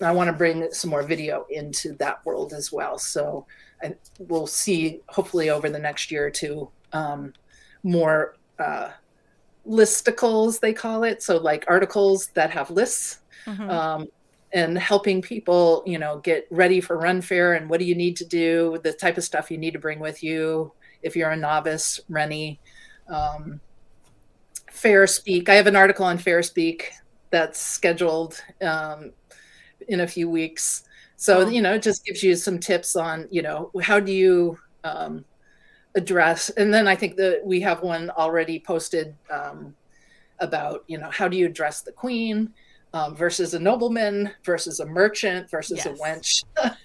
I want to bring some more video into that world as well. So I, we'll see, hopefully, over the next year or two, um, more uh, listicles, they call it. So, like articles that have lists. Mm-hmm. Um, and helping people, you know, get ready for Ren Fair and what do you need to do, the type of stuff you need to bring with you, if you're a novice, Rennie. Um, Fair Speak. I have an article on Fair Speak that's scheduled um, in a few weeks. So, you know, it just gives you some tips on, you know, how do you um, address, and then I think that we have one already posted um, about you know how do you address the queen um, versus a nobleman versus a merchant versus yes. a wench.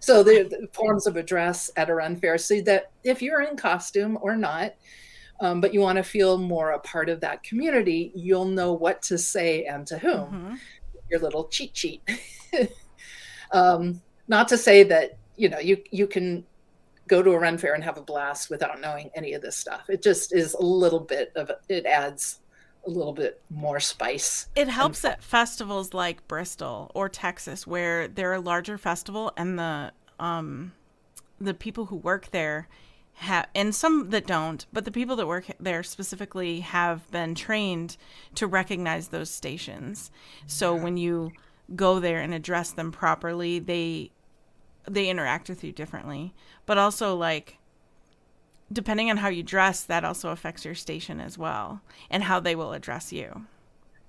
so the, the, forms of address at a ren fair, so that if you're in costume or not, um, but you want to feel more a part of that community, you'll know what to say and to whom. Mm-hmm. Your little cheat sheet. um, not to say that you know you you can go to a ren fair and have a blast without knowing any of this stuff. It just is a little bit of it adds a little bit more spice. It helps at festivals like Bristol or Texas where they're a larger festival and the um the people who work there have and some that don't, but the people that work there specifically have been trained to recognize those stations. So yeah. when you go there and address them properly, they they interact with you differently. But also like depending on how you dress, that also affects your station as well and how they will address you.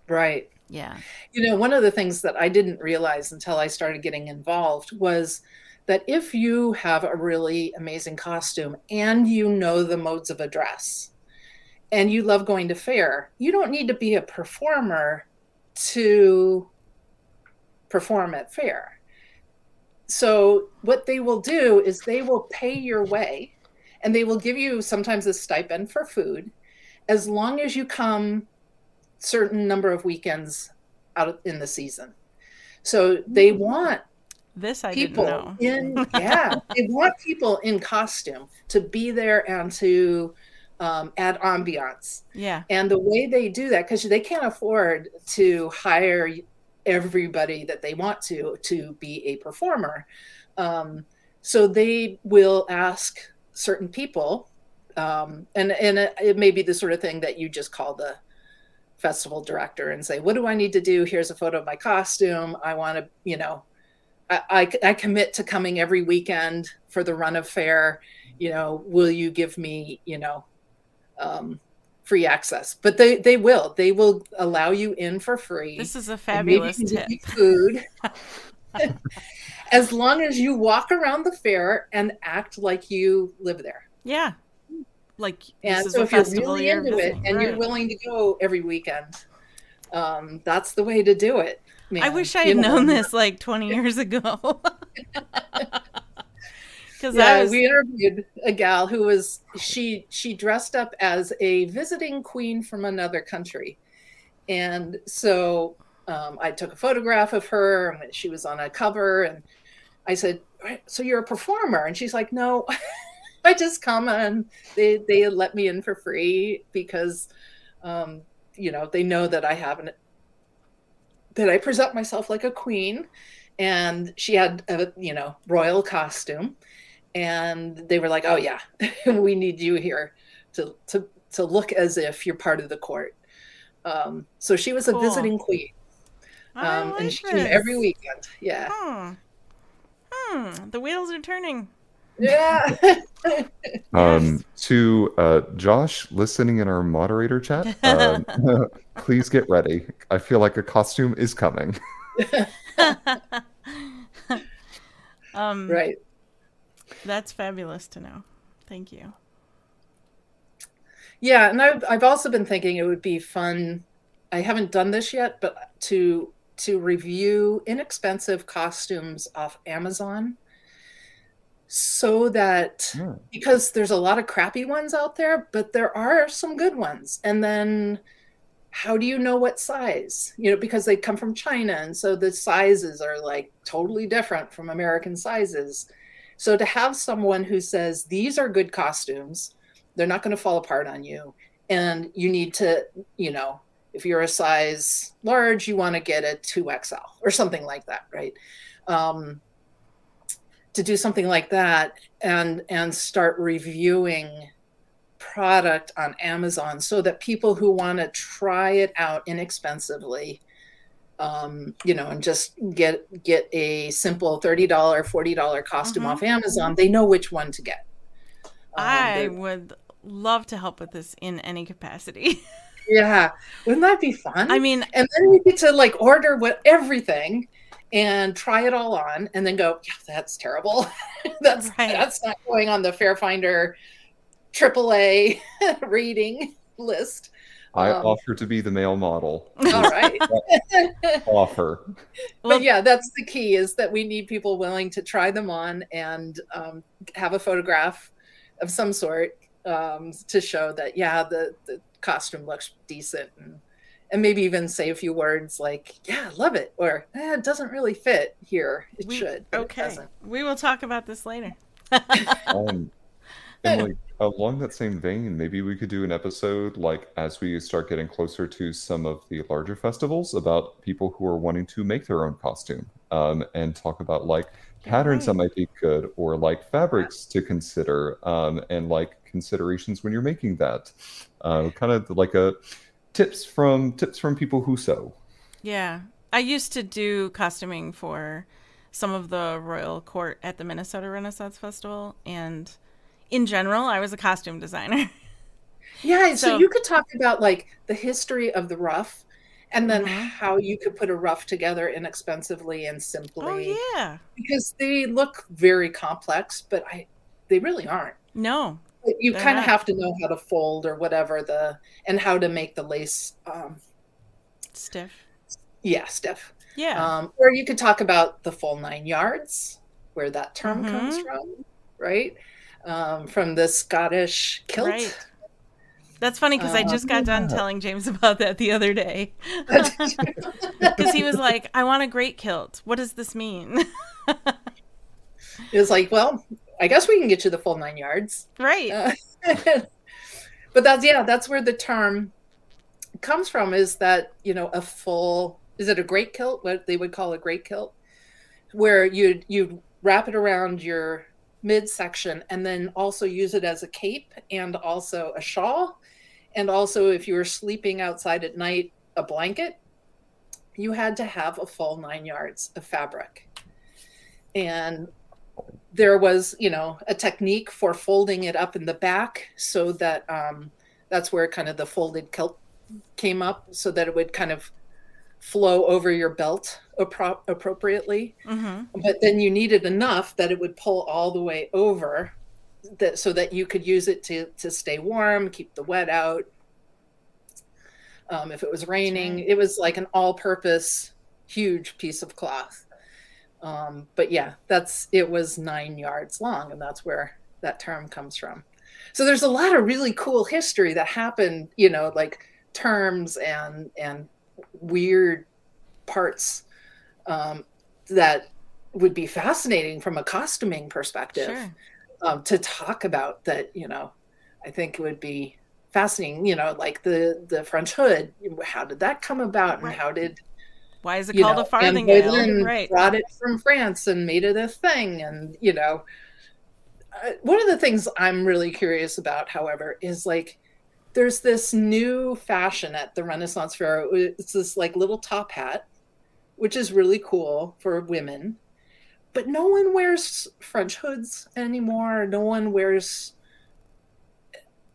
Right. Yeah. You know, one of the things that I didn't realize until I started getting involved was that if you have a really amazing costume and you know the modes of address and you love going to fair, you don't need to be a performer to perform at fair. So, what they will do is they will pay your way and they will give you sometimes a stipend for food as long as you come certain number of weekends out in the season. So they hmm. want this I people in yeah they want people in costume to be there and to um, add ambiance. Yeah, and the way they do that because they can't afford to hire everybody that they want to to be a performer. Um, so they will ask certain people um, and and it, it, may be the sort of thing that you just call the festival director and say what do i need to do? Here's a photo of my costume. I want to you know I, I, I commit to coming every weekend for the run of fair. You know will you give me you know um, free access? But they they will. They will allow you in for free. This is a fabulous tip. food as long as you walk around the fair and act like you live there. Yeah. Like and so if you're really you're into visiting. it and right. you're willing to go every weekend, um, that's the way to do it. Man. I wish I had known know. this like 20 years ago. Because yeah, was... we interviewed a gal who was she she dressed up as a visiting queen from another country, and so um, I took a photograph of her. And she was on a cover, and I said, "So you're a performer?" And she's like, "No, I just come and they they let me in for free because, um, you know, they know that I haven't that I present myself like a queen." And she had a you know royal costume, and they were like, "Oh yeah, we need you here to to to look as if you're part of the court." Um, so she was a visiting queen um, like and she came every weekend. Yeah. Hmm. Hmm. The wheels are turning. Yeah. um, to uh, Josh listening in our moderator chat, um, please get ready. I feel like a costume is coming. um, right. That's fabulous to know. Thank you. Yeah, and I've I've also been thinking it would be fun. I haven't done this yet, but to to review inexpensive costumes off Amazon so that yeah. because there's a lot of crappy ones out there, but there are some good ones. And then how do you know what size? You know, because they come from China and so the sizes are like totally different from American sizes. So to have someone who says these are good costumes, they're not going to fall apart on you and you need to, you know, if you're a size large, you want to get a 2XL or something like that, right? Um, to do something like that and and start reviewing product on Amazon so that people who want to try it out inexpensively um, you know, and just get get a simple $30, $40 costume mm-hmm. off Amazon, they know which one to get. Um, I would love to help with this in any capacity. yeah wouldn't that be fun i mean and then you get to like order what everything and try it all on and then go yeah that's terrible that's right. that's not going on the FaireFinder AAA rating list I um, offer to be the male model. All right. offer. But yeah, that's the key is that we need people willing to try them on and um, have a photograph of some sort um, to show that, yeah, the, the costume looks decent and, and maybe even say a few words like, yeah, love it. Or eh, it doesn't really fit here. It we, should. Okay. It we will talk about this later. um, and like along that same vein, maybe we could do an episode like as we start getting closer to some of the larger festivals about people who are wanting to make their own costume um, and talk about like patterns that might be good or like fabrics to consider um, and like considerations when you're making that. Uh, kind of like a tips from tips from people who sew. Yeah, I used to do costuming for some of the royal court at the Minnesota Renaissance Festival and in general, I was a costume designer. Yeah, so, so you could talk about like the history of the ruff and then mm-hmm. how you could put a ruff together inexpensively and simply. Oh yeah. Because they look very complex, but I they really aren't. No. You kind of have to know how to fold or whatever the and how to make the lace um stiff. Yeah, stiff. Yeah. Um, or you could talk about the full nine yards, where that term mm-hmm. comes from, right? Um, from the Scottish kilt. Right. That's funny because um, I just got done telling James about that the other day. Because he was like, I want a great kilt. What does this mean? it was like, well, I guess we can get you the full nine yards. Right. Uh, but that's, yeah, that's where the term comes from is that, you know, a full, is it a great kilt? What they would call a great kilt? Where you'd, you'd wrap it around your midsection and then also use it as a cape and also a shawl. And also, if you were sleeping outside at night, a blanket, you had to have a full nine yards of fabric. And there was, you know, a technique for folding it up in the back so that um, that's where kind of the folded kilt came up so that it would kind of flow over your belt appro- appropriately. Mm-hmm. But then you needed enough that it would pull all the way over that so that you could use it to to stay warm, keep the wet out. Um, if it was raining, right. it was like an all-purpose huge piece of cloth. Um, but yeah, that's it was nine yards long, and that's where that term comes from. So there's a lot of really cool history that happened, you know, like terms and and weird parts um, that would be fascinating from a costuming perspective sure. um, to talk about that you know i think it would be fascinating you know like the the french hood how did that come about and right. how did why is it called know, a farthingale right brought it from france and made it a thing and you know uh, one of the things i'm really curious about however is like there's this new fashion at the Renaissance Fair. It's this like little top hat, which is really cool for women. But no one wears French hoods anymore. No one wears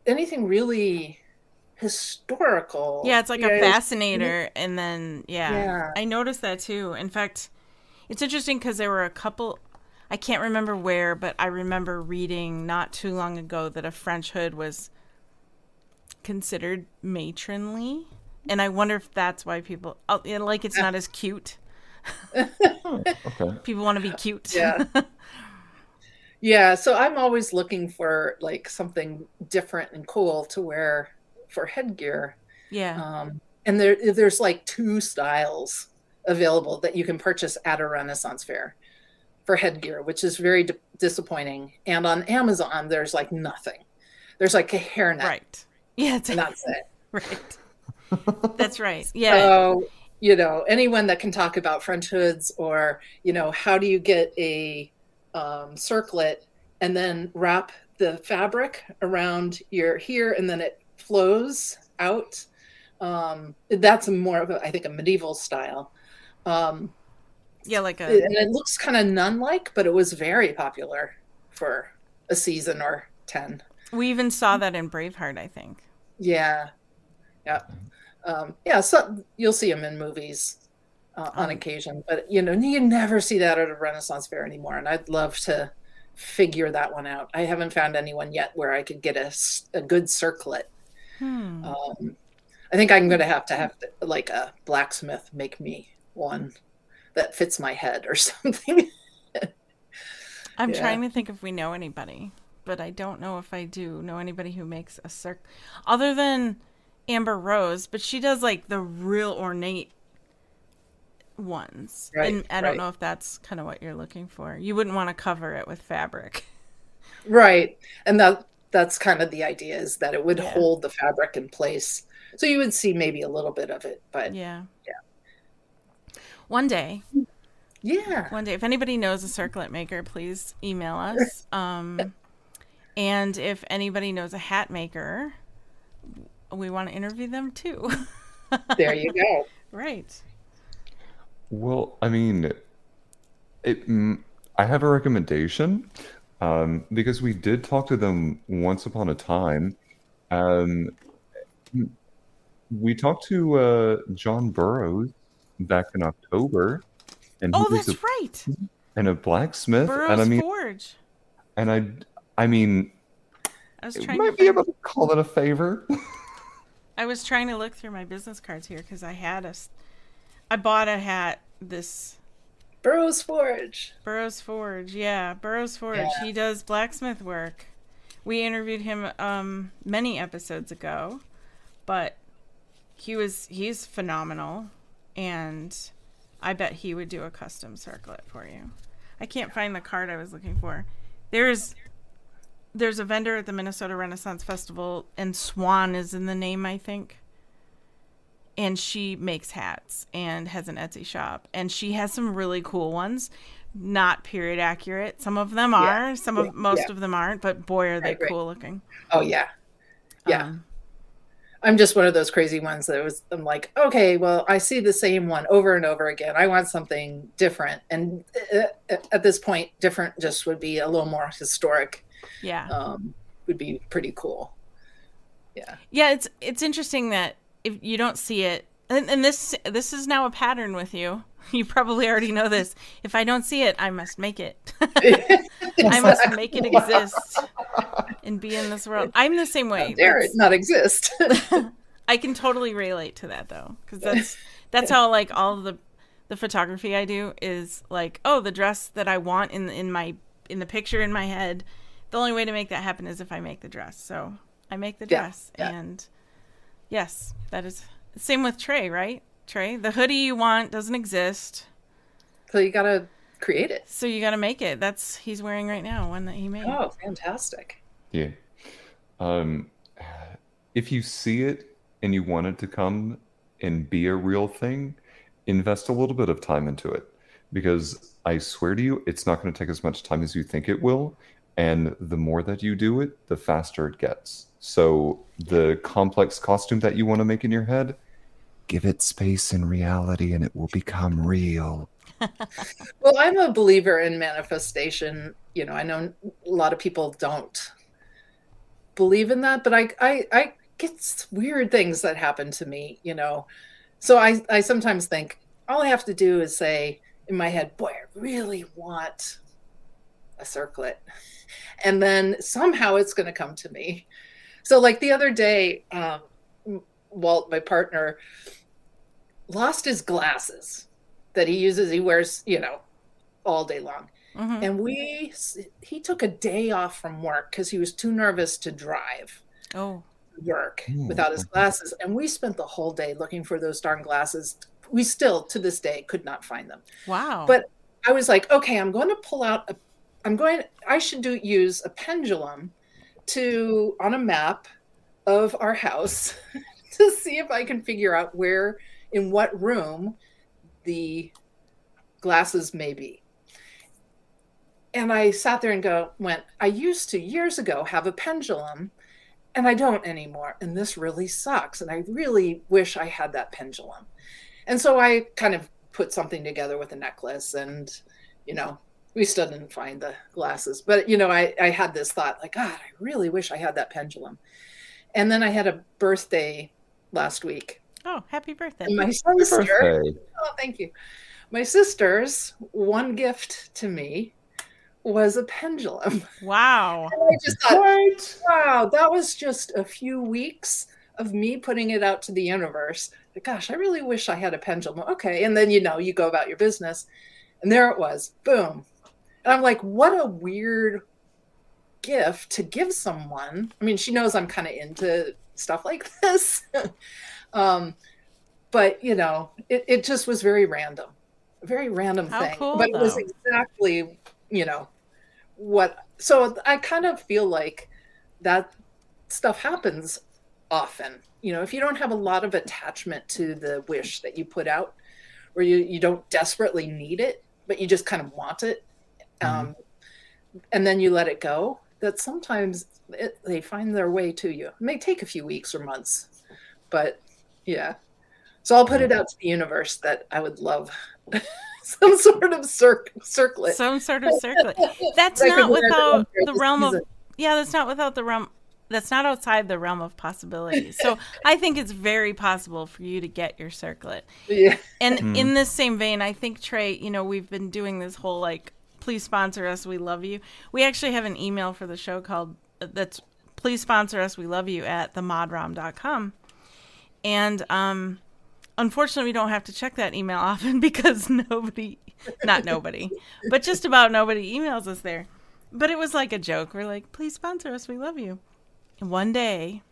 anything really historical. Yeah, it's like a fascinator. And then, yeah, yeah, I noticed that too. In fact, it's interesting because there were a couple, I can't remember where, but I remember reading not too long ago that a French hood was considered matronly, and I wonder if that's why people oh, like it's not as cute. okay. People want to be cute. Yeah. yeah. So I'm always looking for like something different and cool to wear for headgear. Yeah. Um, and there, there's like two styles available that you can purchase at a Renaissance fair for headgear, which is very di- disappointing. And on Amazon, there's like nothing. There's like a hairnet. Right. Yeah, it's and that's it. Right. That's right. Yeah. So, you know, anyone that can talk about French hoods or, you know, how do you get a um, circlet and then wrap the fabric around your here and then it flows out. Um, that's more of a, I think, a medieval style. Um, yeah, like a. And it looks kind of nun like, but it was very popular for a season or 10. We even saw that in Braveheart, I think. Yeah, yeah, um, yeah. So you'll see them in movies uh, on oh. occasion, but you know you never see that at a Renaissance fair anymore. And I'd love to figure that one out. I haven't found anyone yet where I could get a, a good circlet. Hmm. Um, I think I'm going to have to have to, like a blacksmith make me one that fits my head or something. I'm yeah. trying to think if we know anybody, but I don't know if I do know anybody who makes a circ other than Amber Rose, but she does like the real ornate ones. Right, and I don't know if that's kind of what you're looking for. You wouldn't want to cover it with fabric. Right. And that that's kind of the idea is that it would yeah. hold the fabric in place. So you would see maybe a little bit of it, but yeah. Yeah. One day. Yeah. One day if anybody knows a circlet maker, please email us. Um and if anybody knows a hat maker, we want to interview them too. there you go. Right. Well, I mean, it, I have a recommendation um, because we did talk to them once upon a time. Um, we talked to uh, John Burroughs back in October, and oh, that's a, right, and a blacksmith, Burroughs and I mean, Forge, and I, I mean, I was trying might be able to call it a favor. I was trying to look through my business cards here because I had a, I bought a hat this Burroughs Forge. Burroughs Forge, yeah, Burroughs Forge. Yeah. He does blacksmith work. We interviewed him um, many episodes ago, but he was he's phenomenal, and I bet he would do a custom circlet for you. I can't find the card I was looking for. There's there's a vendor at the Minnesota Renaissance Festival, and Swan is in the name, I think. And she makes hats and has an Etsy shop. And she has some really cool ones. Not period accurate. Some of them are yeah. some of most yeah. of them aren't but boy are they cool looking. Oh yeah. Yeah. Um, i'm just one of those crazy ones that was i'm like okay well i see the same one over and over again. I want something different. And uh, uh, at this point different just would be a little more historic yeah um, would be pretty cool yeah yeah it's it's interesting that if you don't see it, and, and this this is now a pattern with you. You probably already know this. If I don't see it, I must make it. I must make it exist and be in this world. I'm the same way. Dare it not exist? I can totally relate to that though, because that's that's how like all the the photography I do is like, oh, the dress that I want in in my in the picture in my head. The only way to make that happen is if I make the dress. So I make the dress, yeah, yeah. and Yes, that is same with Trey, right? Trey, the hoodie you want doesn't exist. So you gotta create it. So you gotta make it. That's he's wearing right now, one that he made. Oh, fantastic. Yeah. Um if you see it and you want it to come and be a real thing, invest a little bit of time into it. Because I swear to you, it's not going to take as much time as you think it will. And the more that you do it, the faster it gets. So the complex costume that you want to make in your head, give it space in reality and it will become real. well, I'm a believer in manifestation. You know, I know a lot of people don't believe in that, but I I, I get weird things that happen to me, you know. So I, I sometimes think all I have to do is say in my head, boy, I really want a circlet. And then somehow it's going to come to me. So like the other day, um, Walt, my partner, lost his glasses that he uses. He wears, you know, all day long. Mm-hmm. And we, he took a day off from work because he was too nervous to drive. Oh. Work Ooh. without his glasses. And we spent the whole day looking for those darn glasses. We still, to this day, could not find them. Wow. But I was like, okay, I'm going to pull out a, I'm going, I should do use a pendulum to on a map of our house to see if I can figure out where in what room the glasses may be. And I sat there and go, went, I used to years ago have a pendulum and I don't anymore. And this really sucks. And I really wish I had that pendulum. And so I kind of put something together with a necklace and, you know, we still didn't find the glasses. But you know, I, I had this thought like, God, I really wish I had that pendulum. And then I had a birthday last week. Oh, happy birthday. And my sister. Birthday. Oh, thank you. My sister's one gift to me was a pendulum. Wow. And I just thought, what? wow, that was just a few weeks of me putting it out to the universe. Gosh, I really wish I had a pendulum. Okay. And then, you know, you go about your business. And there it was. Boom. And I'm like, what a weird gift to give someone. I mean, she knows I'm kind of into stuff like this. um, but, you know, it, it just was very random, a very random How thing. cool, but it was exactly, you know, what. So I kind of feel like that stuff happens often. You know, if you don't have a lot of attachment to the wish that you put out, or you, you don't desperately need it, but you just kind of want it, um, and then you let it go, that sometimes it, they find their way to you. It may take a few weeks or months, but yeah. So I'll put it out to the universe that I would love some sort of circ- circlet. Some sort of circlet. That's not without the this realm of yeah. That's not without the realm. That's not outside the realm of possibilities. So I think it's very possible for you to get your circlet. yeah. And Hmm. in this same vein, I think Trey, you know, we've been doing this whole like, please sponsor us, we love you. We actually have an email for the show called uh, that's please sponsor us, we love you at themodrom.com. And um unfortunately we don't have to check that email often because nobody not nobody, but just about nobody emails us there. But it was like a joke. We're like, please sponsor us, we love you. And one day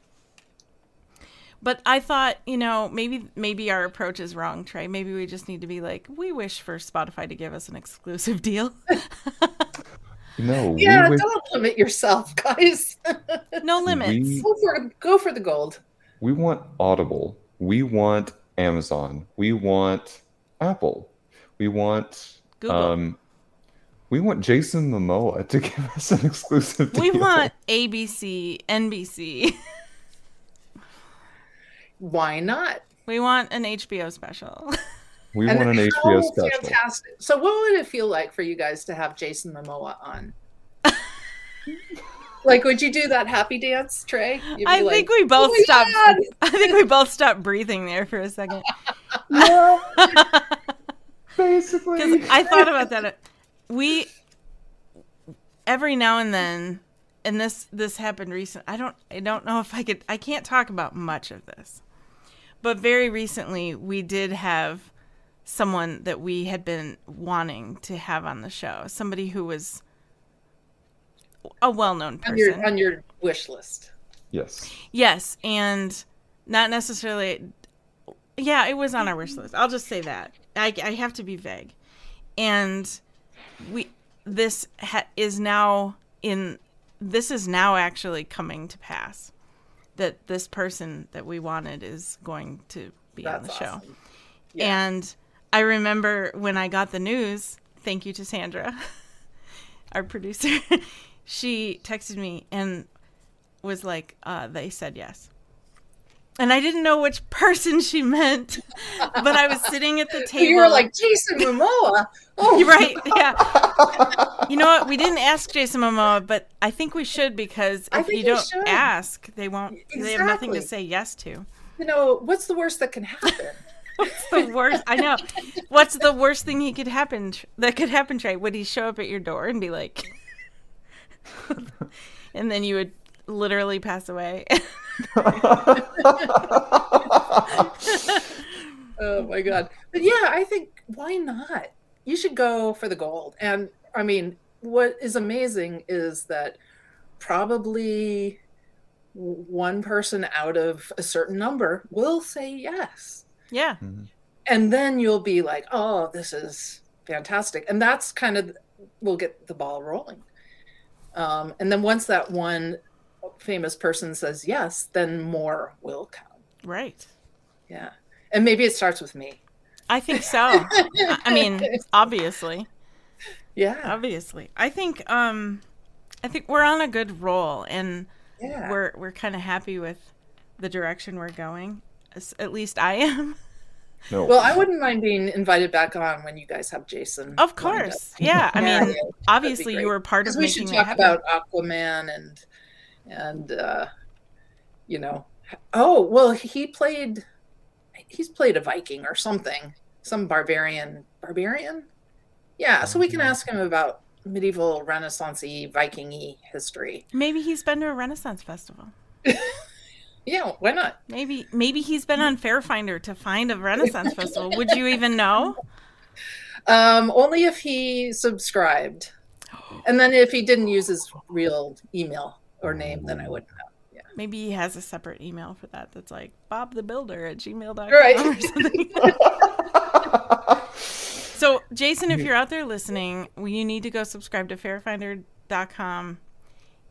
but I thought, you know, maybe maybe our approach is wrong, Trey. Maybe we just need to be like, we wish for Spotify to give us an exclusive deal. No, Yeah, we wish, don't limit yourself, guys. no limits. We- go for go for the gold. we want Audible. We want Amazon. We want Apple. We want Google. um we want Jason Momoa to give us an exclusive deal. we want ABC, NBC. Why not? we want an HBO special. we And want an HBO special. Fantastic. So, what would it feel like for you guys to have Jason Momoa on? like, would you do that happy dance, Trey? You'd I like, think we both "Oh stopped. God!" I think we both stopped breathing there for a second. Basically. Because I thought about that. We every now and then, and this this happened recent. I don't I don't know if I could. I can't talk about much of this, but very recently we did have someone that we had been wanting to have on the show. Somebody who was a well-known on person. your on your wish list. Yes. Yes, and not necessarily. Yeah, it was on our wish list. I'll just say that. I, I have to be vague, and we this ha- is now in. This is now actually coming to pass. That this person that we wanted is going to be on the show. awesome. Yeah. And I remember when I got the news, thank you to Sandra, our producer, she texted me and was like, uh, they said yes. And I didn't know which person she meant, but I was sitting at the table. you were like Jason Momoa. Oh, right. Yeah. You know what? We didn't ask Jason Momoa, but I think we should because if you don't should. ask, they won't. They have nothing to say yes to. You know what's the worst that can happen? What's the worst? I know. What's the worst thing he could happen? That could happen, Trey? Would he show up at your door and be like, and then you would literally pass away? oh my god! But yeah, I think why not? You should go for the gold. And I mean, what is amazing is that probably one person out of a certain number will say yes. yeah. and then you'll be like oh this is fantastic and that's kind of we'll get the ball rolling um, and then once that one famous person says yes then more will come Right. yeah and maybe it starts with me I think so. I I mean, obviously, yeah obviously. I think, um, I think we're on a good roll, and yeah we're we're kind of happy with the direction we're going. At least I am. no. well i wouldn't mind being invited back on when you guys have jason Of course. Yeah. I mean, yeah, obviously you were part of because we making should talk about aquaman and and uh you know oh well he played he's played a viking or something some barbarian barbarian yeah so we can Mm-hmm. ask him about medieval renaissance-y history Maybe he's been to a Renaissance festival. Yeah, why not? Maybe maybe he's been on FaireFinder to find a Renaissance festival. Would you even know? Um, only if he subscribed. And then if he didn't use his real email or name, then I wouldn't know. Yeah. Maybe he has a separate email for that that's like Bob the Builder at gmail.com Right. or something. so, Jason, if you're out there listening, you need to go subscribe to FaireFinder.com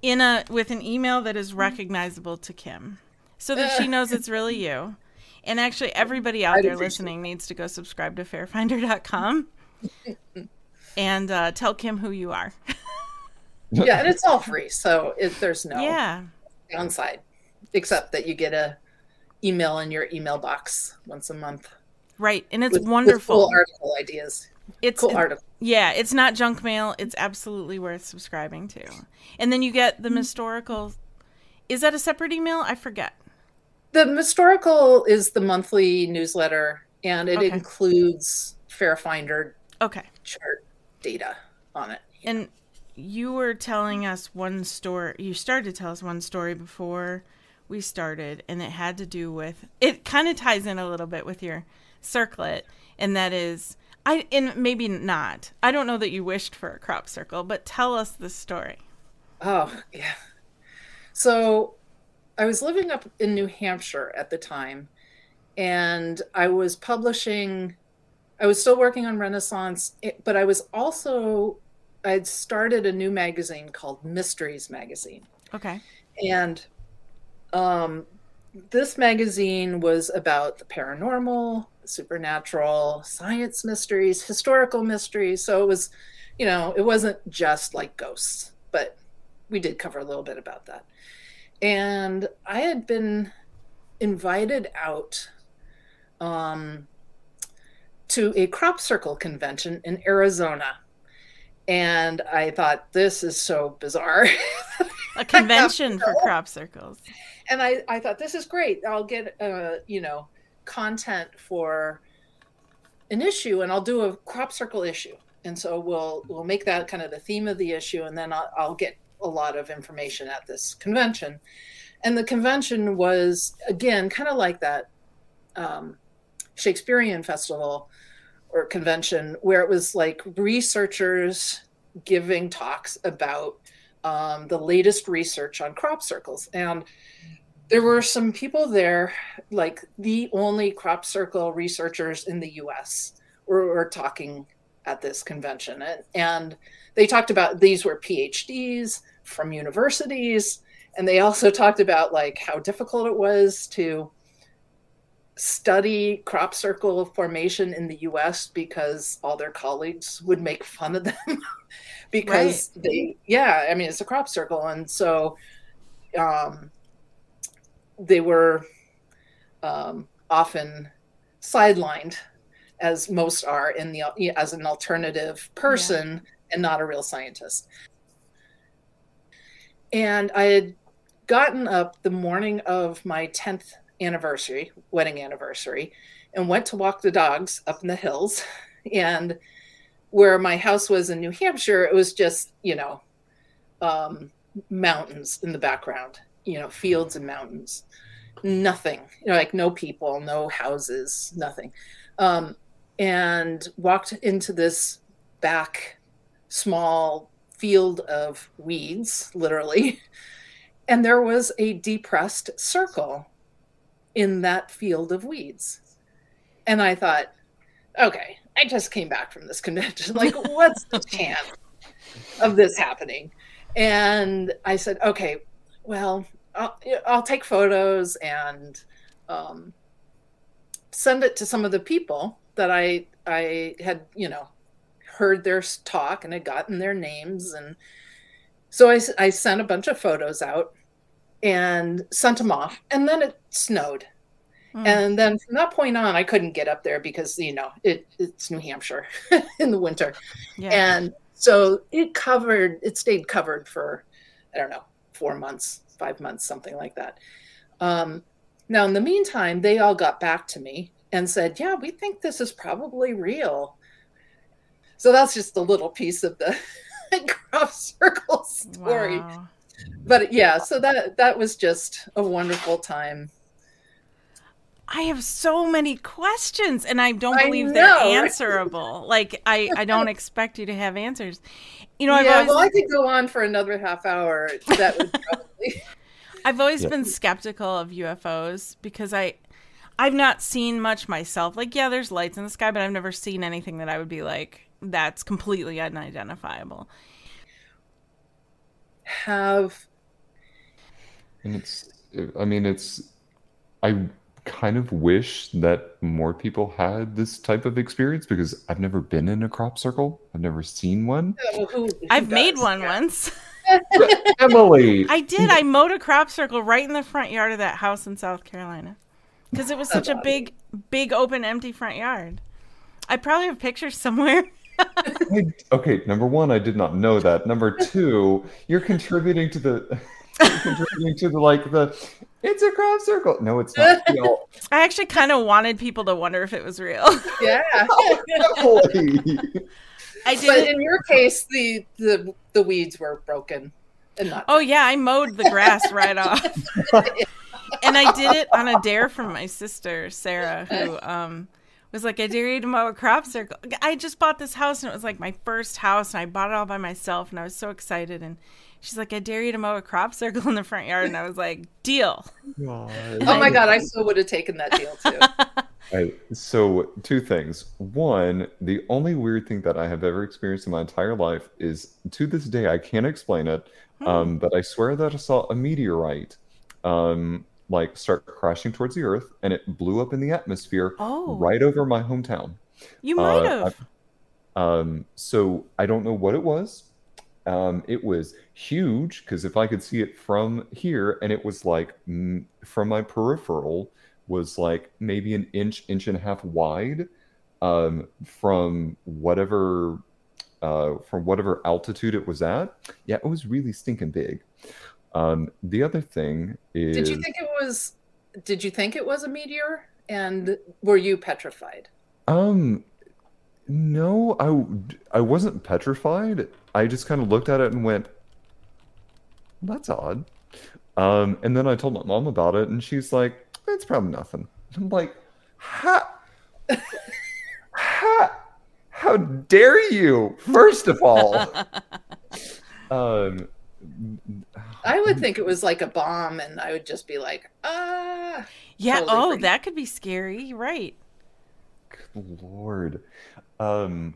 in a with an email that is recognizable to Kim so that she knows it's really you. And actually, everybody out there listening needs to go subscribe to FaireFinder.com and uh, tell Kim who you are. Yeah, and it's all free, so it, there's no Yeah. downside, except that you get a email in your email box once a month. Right. And it's with- with wonderful. cool article ideas. it's Cool article. Yeah, it's not junk mail. It's absolutely worth subscribing to. And then you get the mm-hmm. Mystorical. Is that a separate email? I forget. The Mystorical is the monthly newsletter, and it Okay. includes FaireFinder Okay. chart data on it. And you were telling us one story. You started to tell us one story before we started, and it had to do with. It kind of ties in a little bit with your circlet, and that is. I and maybe not. I don't know that you wished for a crop circle, but tell us the story. Oh, yeah. So I was living up in New Hampshire at the time, and I was publishing, I was still working on Renaissance, but I was also, I'd started a new magazine called Mysteries Magazine. Okay. And um, this magazine was about the paranormal, supernatural, science mysteries, historical mysteries. So it was, you know, it wasn't just like ghosts, but we did cover a little bit about that. And I had been invited out um, to a crop circle convention in Arizona. And I thought, this is so bizarre. A convention for crop circles. and I, I thought this is great i'll get uh, you know content for an issue and i'll do a crop circle issue and so we'll we'll make that kind of the theme of the issue and then i'll, I'll get a lot of information at this convention and the convention was again kind of like that um, shakespearean festival or convention where it was like researchers giving talks about um, the latest research on crop circles. And there were some people there, like the only crop circle researchers in the US, were, were talking at this convention. And, and they talked about these were PhDs from universities. And they also talked about like how difficult it was to study crop circle formation in the US because all their colleagues would make fun of them because right. they yeah, I mean it's a crop circle and so um they were um often sidelined as most are in the as an alternative person yeah. and not a real scientist. And I had gotten up the morning of my 10th anniversary, wedding anniversary, and went to walk the dogs up in the hills. And where my house was in New Hampshire, it was just, you know, um, mountains in the background, you know, fields and mountains. Nothing, you know, like no people, no houses, nothing. Um, and walked into this back small field of weeds, literally. And there was a depressed circle in that field of weeds. And I thought, okay, I just came back from this convention. Like, what's the chance of this happening? And I said, okay, well, I'll, I'll take photos and um, send it to some of the people that I I had, you know, heard their talk and had gotten their names. And so I, I sent a bunch of photos out and sent them off. And then it snowed. Mm. And then from that point on, I couldn't get up there because, you know, it, it's New Hampshire in the winter. Yeah. And so it covered, it stayed covered for, I don't know, four months, five months, something like that. Um, now, in the meantime, they all got back to me and said, yeah, we think this is probably real. So that's just a little piece of the crop circle story. Wow. But yeah, so that that was just a wonderful time. I have so many questions and I don't believe I they're answerable. like I, I don't expect you to have answers. You know, I've yeah, always... well, I could go on for another half hour. That would probably. I've always yeah. been skeptical of UFOs because I, I've not seen much myself. Like, yeah, there's lights in the sky, but I've never seen anything that I would be like, that's completely unidentifiable. Have. And it's, I mean, it's, I kind of wish that more people had this type of experience because I've never been in a crop circle. I've never seen one. Oh, who, who I've does? made one yeah. once. Emily. I did. I mowed a crop circle right in the front yard of that house in South Carolina because it was such a big, big, open, empty front yard. I probably have pictures somewhere. I, okay, number one, I did not know that. Number two, you're contributing to the contributing to the like the it's a crop circle. No, it's not. I actually kind of wanted people to wonder if it was real. Yeah. I did. But in your case, the the the weeds were broken and not. Oh yeah, I mowed the grass right off. and I did it on a dare from my sister Sarah, who um was like, "I dare you to mow a crop circle." I just bought this house, and it was like my first house, and I bought it all by myself, and I was so excited and She's like, I dare you to mow a crop circle in the front yard. And I was like, deal. God. Oh my God, I still would have taken that deal too. Right. So, two things. One, the only weird thing that I have ever experienced in my entire life is to this day, I can't explain it, hmm. um, but I swear that I saw a meteorite um, like start crashing towards the earth and it blew up in the atmosphere oh. right over my hometown. You might uh, have. Um, so, I don't know what it was. Um, it was huge because if I could see it from here, and it was like m- from my peripheral, was like maybe an inch, inch and a half wide um, from whatever uh, from whatever altitude it was at. Yeah, it was really stinking big. Um, the other thing is, did you think it was? Did you think it was a meteor? And were you petrified? Um, no, I I wasn't petrified. I just kind of looked at it and went, "That's odd." Um, and then I told my mom about it, and she's like, "It's probably nothing." I'm like, "Ha, ha, how dare you!" First of all, um, I would think it was like a bomb, and I would just be like, "Ah." Yeah. Totally oh, that could be scary. Right. Good lord. Um,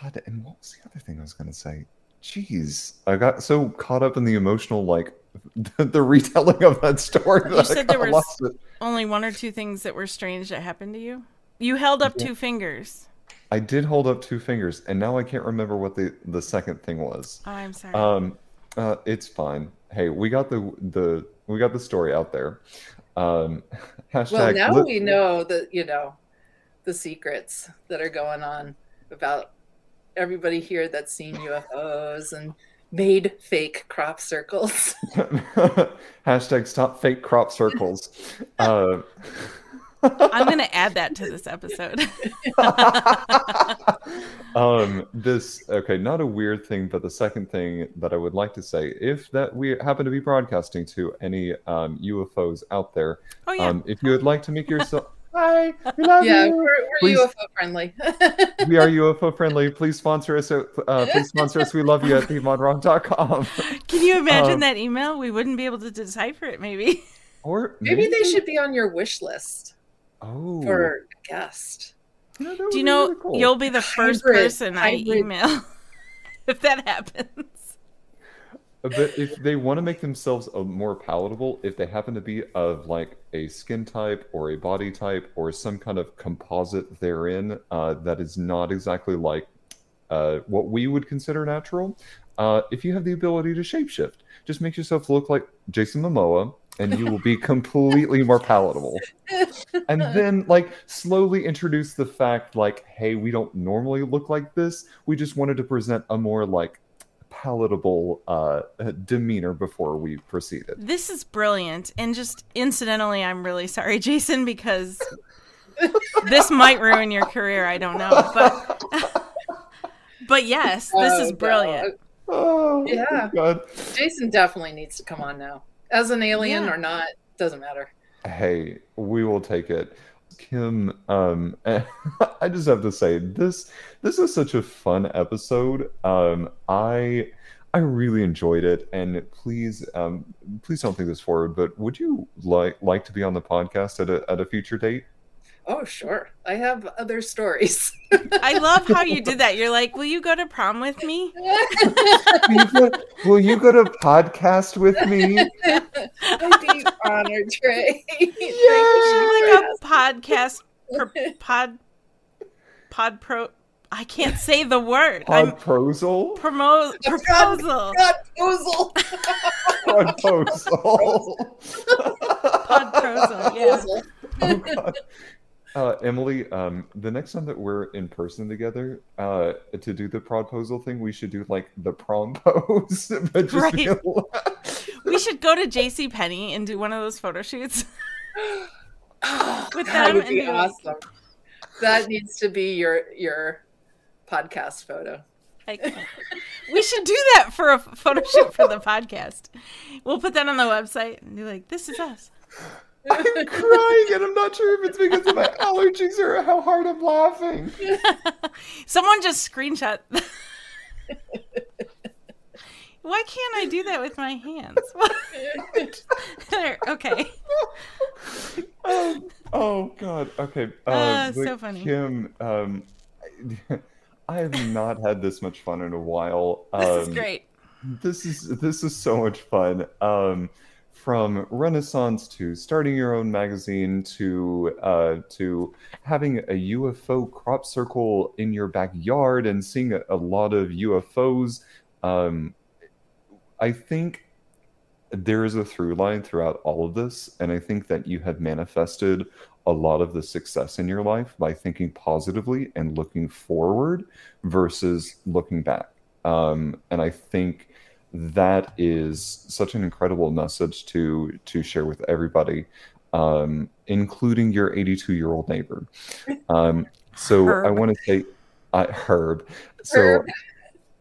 God, and what was the other thing I was going to say? Jeez, I got so caught up in the emotional, like the, the retelling of that story. You that said there was only one or two things that were strange that happened to you. You held up yeah. two fingers. I did hold up two fingers, and now I can't remember what the the second thing was. Oh, I'm sorry. Um, uh, it's fine. Hey, we got the the we got the story out there. Um, hashtag. Well, now li- we know that you know the secrets that are going on about everybody here that's seen UFOs and made fake crop circles. Hashtag stop fake crop circles. Uh, I'm going to add that to this episode. um, this okay, not a weird thing, but the second thing that I would like to say, if that we happen to be broadcasting to any um, UFOs out there, oh, yeah. um, if you would like to make yourself Hi, we love yeah, you. we're, we're UFO friendly. we are UFO friendly. Please sponsor us. Uh, please sponsor us. We love you at themodrock.com. Can you imagine um, that email? We wouldn't be able to decipher it, maybe. Or maybe, maybe they should be on your wish list. Oh, for a guest. You Do you know really cool. you'll be the first hybrid, person hybrid. I email if that happens? but if they want to make themselves a more palatable, if they happen to be of like a skin type or a body type or some kind of composite therein uh, that is not exactly like uh, what we would consider natural, uh, if you have the ability to shapeshift, just make yourself look like Jason Momoa and you will be completely more palatable. And then like slowly introduce the fact like, hey, we don't normally look like this. We just wanted to present a more like palatable uh, demeanor before we proceeded. This is brilliant. And just incidentally, I'm really sorry, Jason, because this might ruin your career. I don't know. But, but yes, this is brilliant. Oh, yeah. God. Jason definitely needs to come on now. As an alien yeah. or not, doesn't matter. Hey, we will take it. Kim, um, I just have to say this this is such a fun episode. Um, I I really enjoyed it, and please, um, please don't think this forward. But would you like like to be on the podcast at a at a future date? Oh, sure. I have other stories. I love how you did that. You're like, "Will you go to prom with me? will you go to podcast with me?" I'd be honored, Trey. Yeah, like a podcast per, pod pod pro. I can't say the word. Podposal? Promo- proposal. Proposal. Podposal. Podposal. Yeah. Oh, God. Uh, Emily, um, the next time that we're in person together uh, to do the proposal thing, we should do like the prom pose. right. we should go to J.C. Penney and do one of those photo shoots with that would be awesome. Like... That needs to be your your podcast photo. we should do that for a photo shoot for the podcast. We'll put that on the website and be like, "This is us." I'm crying, and I'm not sure if it's because of my allergies or how hard I'm laughing. Someone just screenshot. Why can't I do that with my hands? okay. Um, oh God. Okay. Uh, uh, so funny. Kim, um, I have not had this much fun in a while. Um, this is um, great. This is this is so much fun. Um, from Renaissance to starting your own magazine to uh, to having a UFO crop circle in your backyard and seeing a, a lot of UFOs. Um, I think there is a through line throughout all of this, and I think that you have manifested a lot of the success in your life by thinking positively and looking forward versus looking back. Um, and I think that is such an incredible message to to share with everybody, um, including your 82 year old neighbor. Um, so Herb. I want to say, uh, Herb. So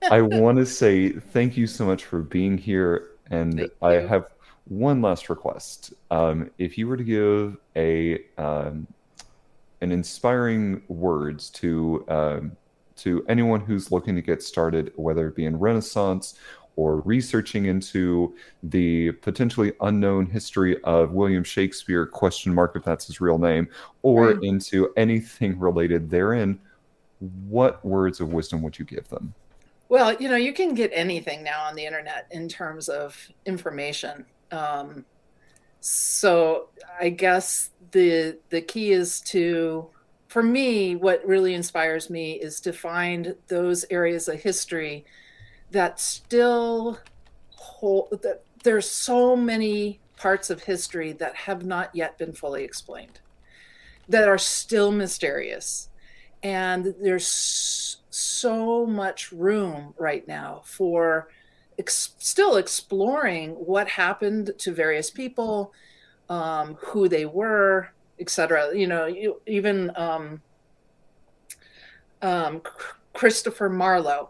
I want to say thank you so much for being here, and I have one last request. Um, if you were to give a um, an inspiring words to um, to anyone who's looking to get started, whether it be in Renaissance or researching into the potentially unknown history of William Shakespeare, question mark if that's his real name, or right. into anything related therein, what words of wisdom would you give them? Well, you know, you can get anything now on the internet in terms of information. Um, so I guess the the key is to for me what really inspires me is to find those areas of history that still hold that there's so many parts of history that have not yet been fully explained that are still mysterious. And there's so much room right now for ex- still exploring what happened to various people um, who they were etc you know you, even um, um, christopher marlowe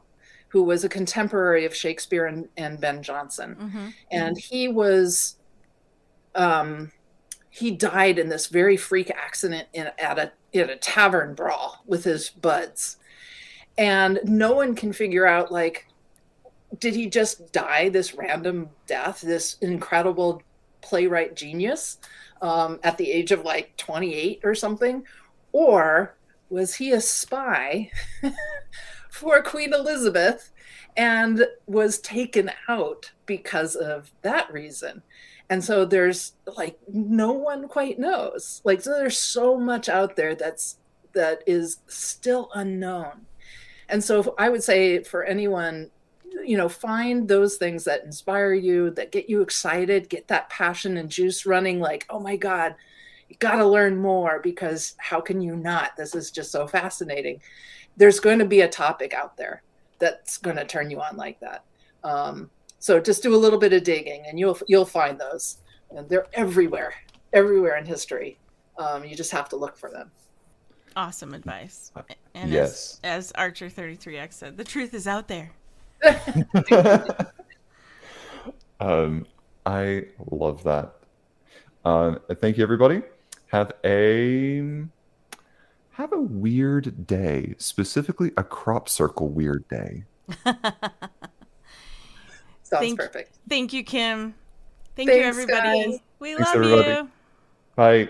who was a contemporary of Shakespeare and, and Ben Jonson. Mm-hmm. And he was, um, he died in this very freak accident in, at a, in a tavern brawl with his buds. And no one can figure out, like, did he just die this random death, this incredible playwright genius um, at the age of like 28 or something? Or was he a spy for Queen Elizabeth and was taken out because of that reason. And so there's like no one quite knows. Like so there's so much out there that's that is still unknown. And so I would say for anyone you know find those things that inspire you that get you excited get that passion and juice running like oh my god you got to learn more because how can you not this is just so fascinating there's going to be a topic out there that's going to turn you on like that. Um, so just do a little bit of digging, and you'll you'll find those. And they're everywhere, everywhere in history. Um, you just have to look for them. Awesome advice. And yes. As, as Archer 33X said, the truth is out there. um, I love that. Uh, thank you, everybody. Have a have a weird day, specifically a crop circle weird day. Sounds thank, perfect. Thank you, Kim. Thank Thanks, you, everybody. Guys. We Thanks, love everybody. you. Bye.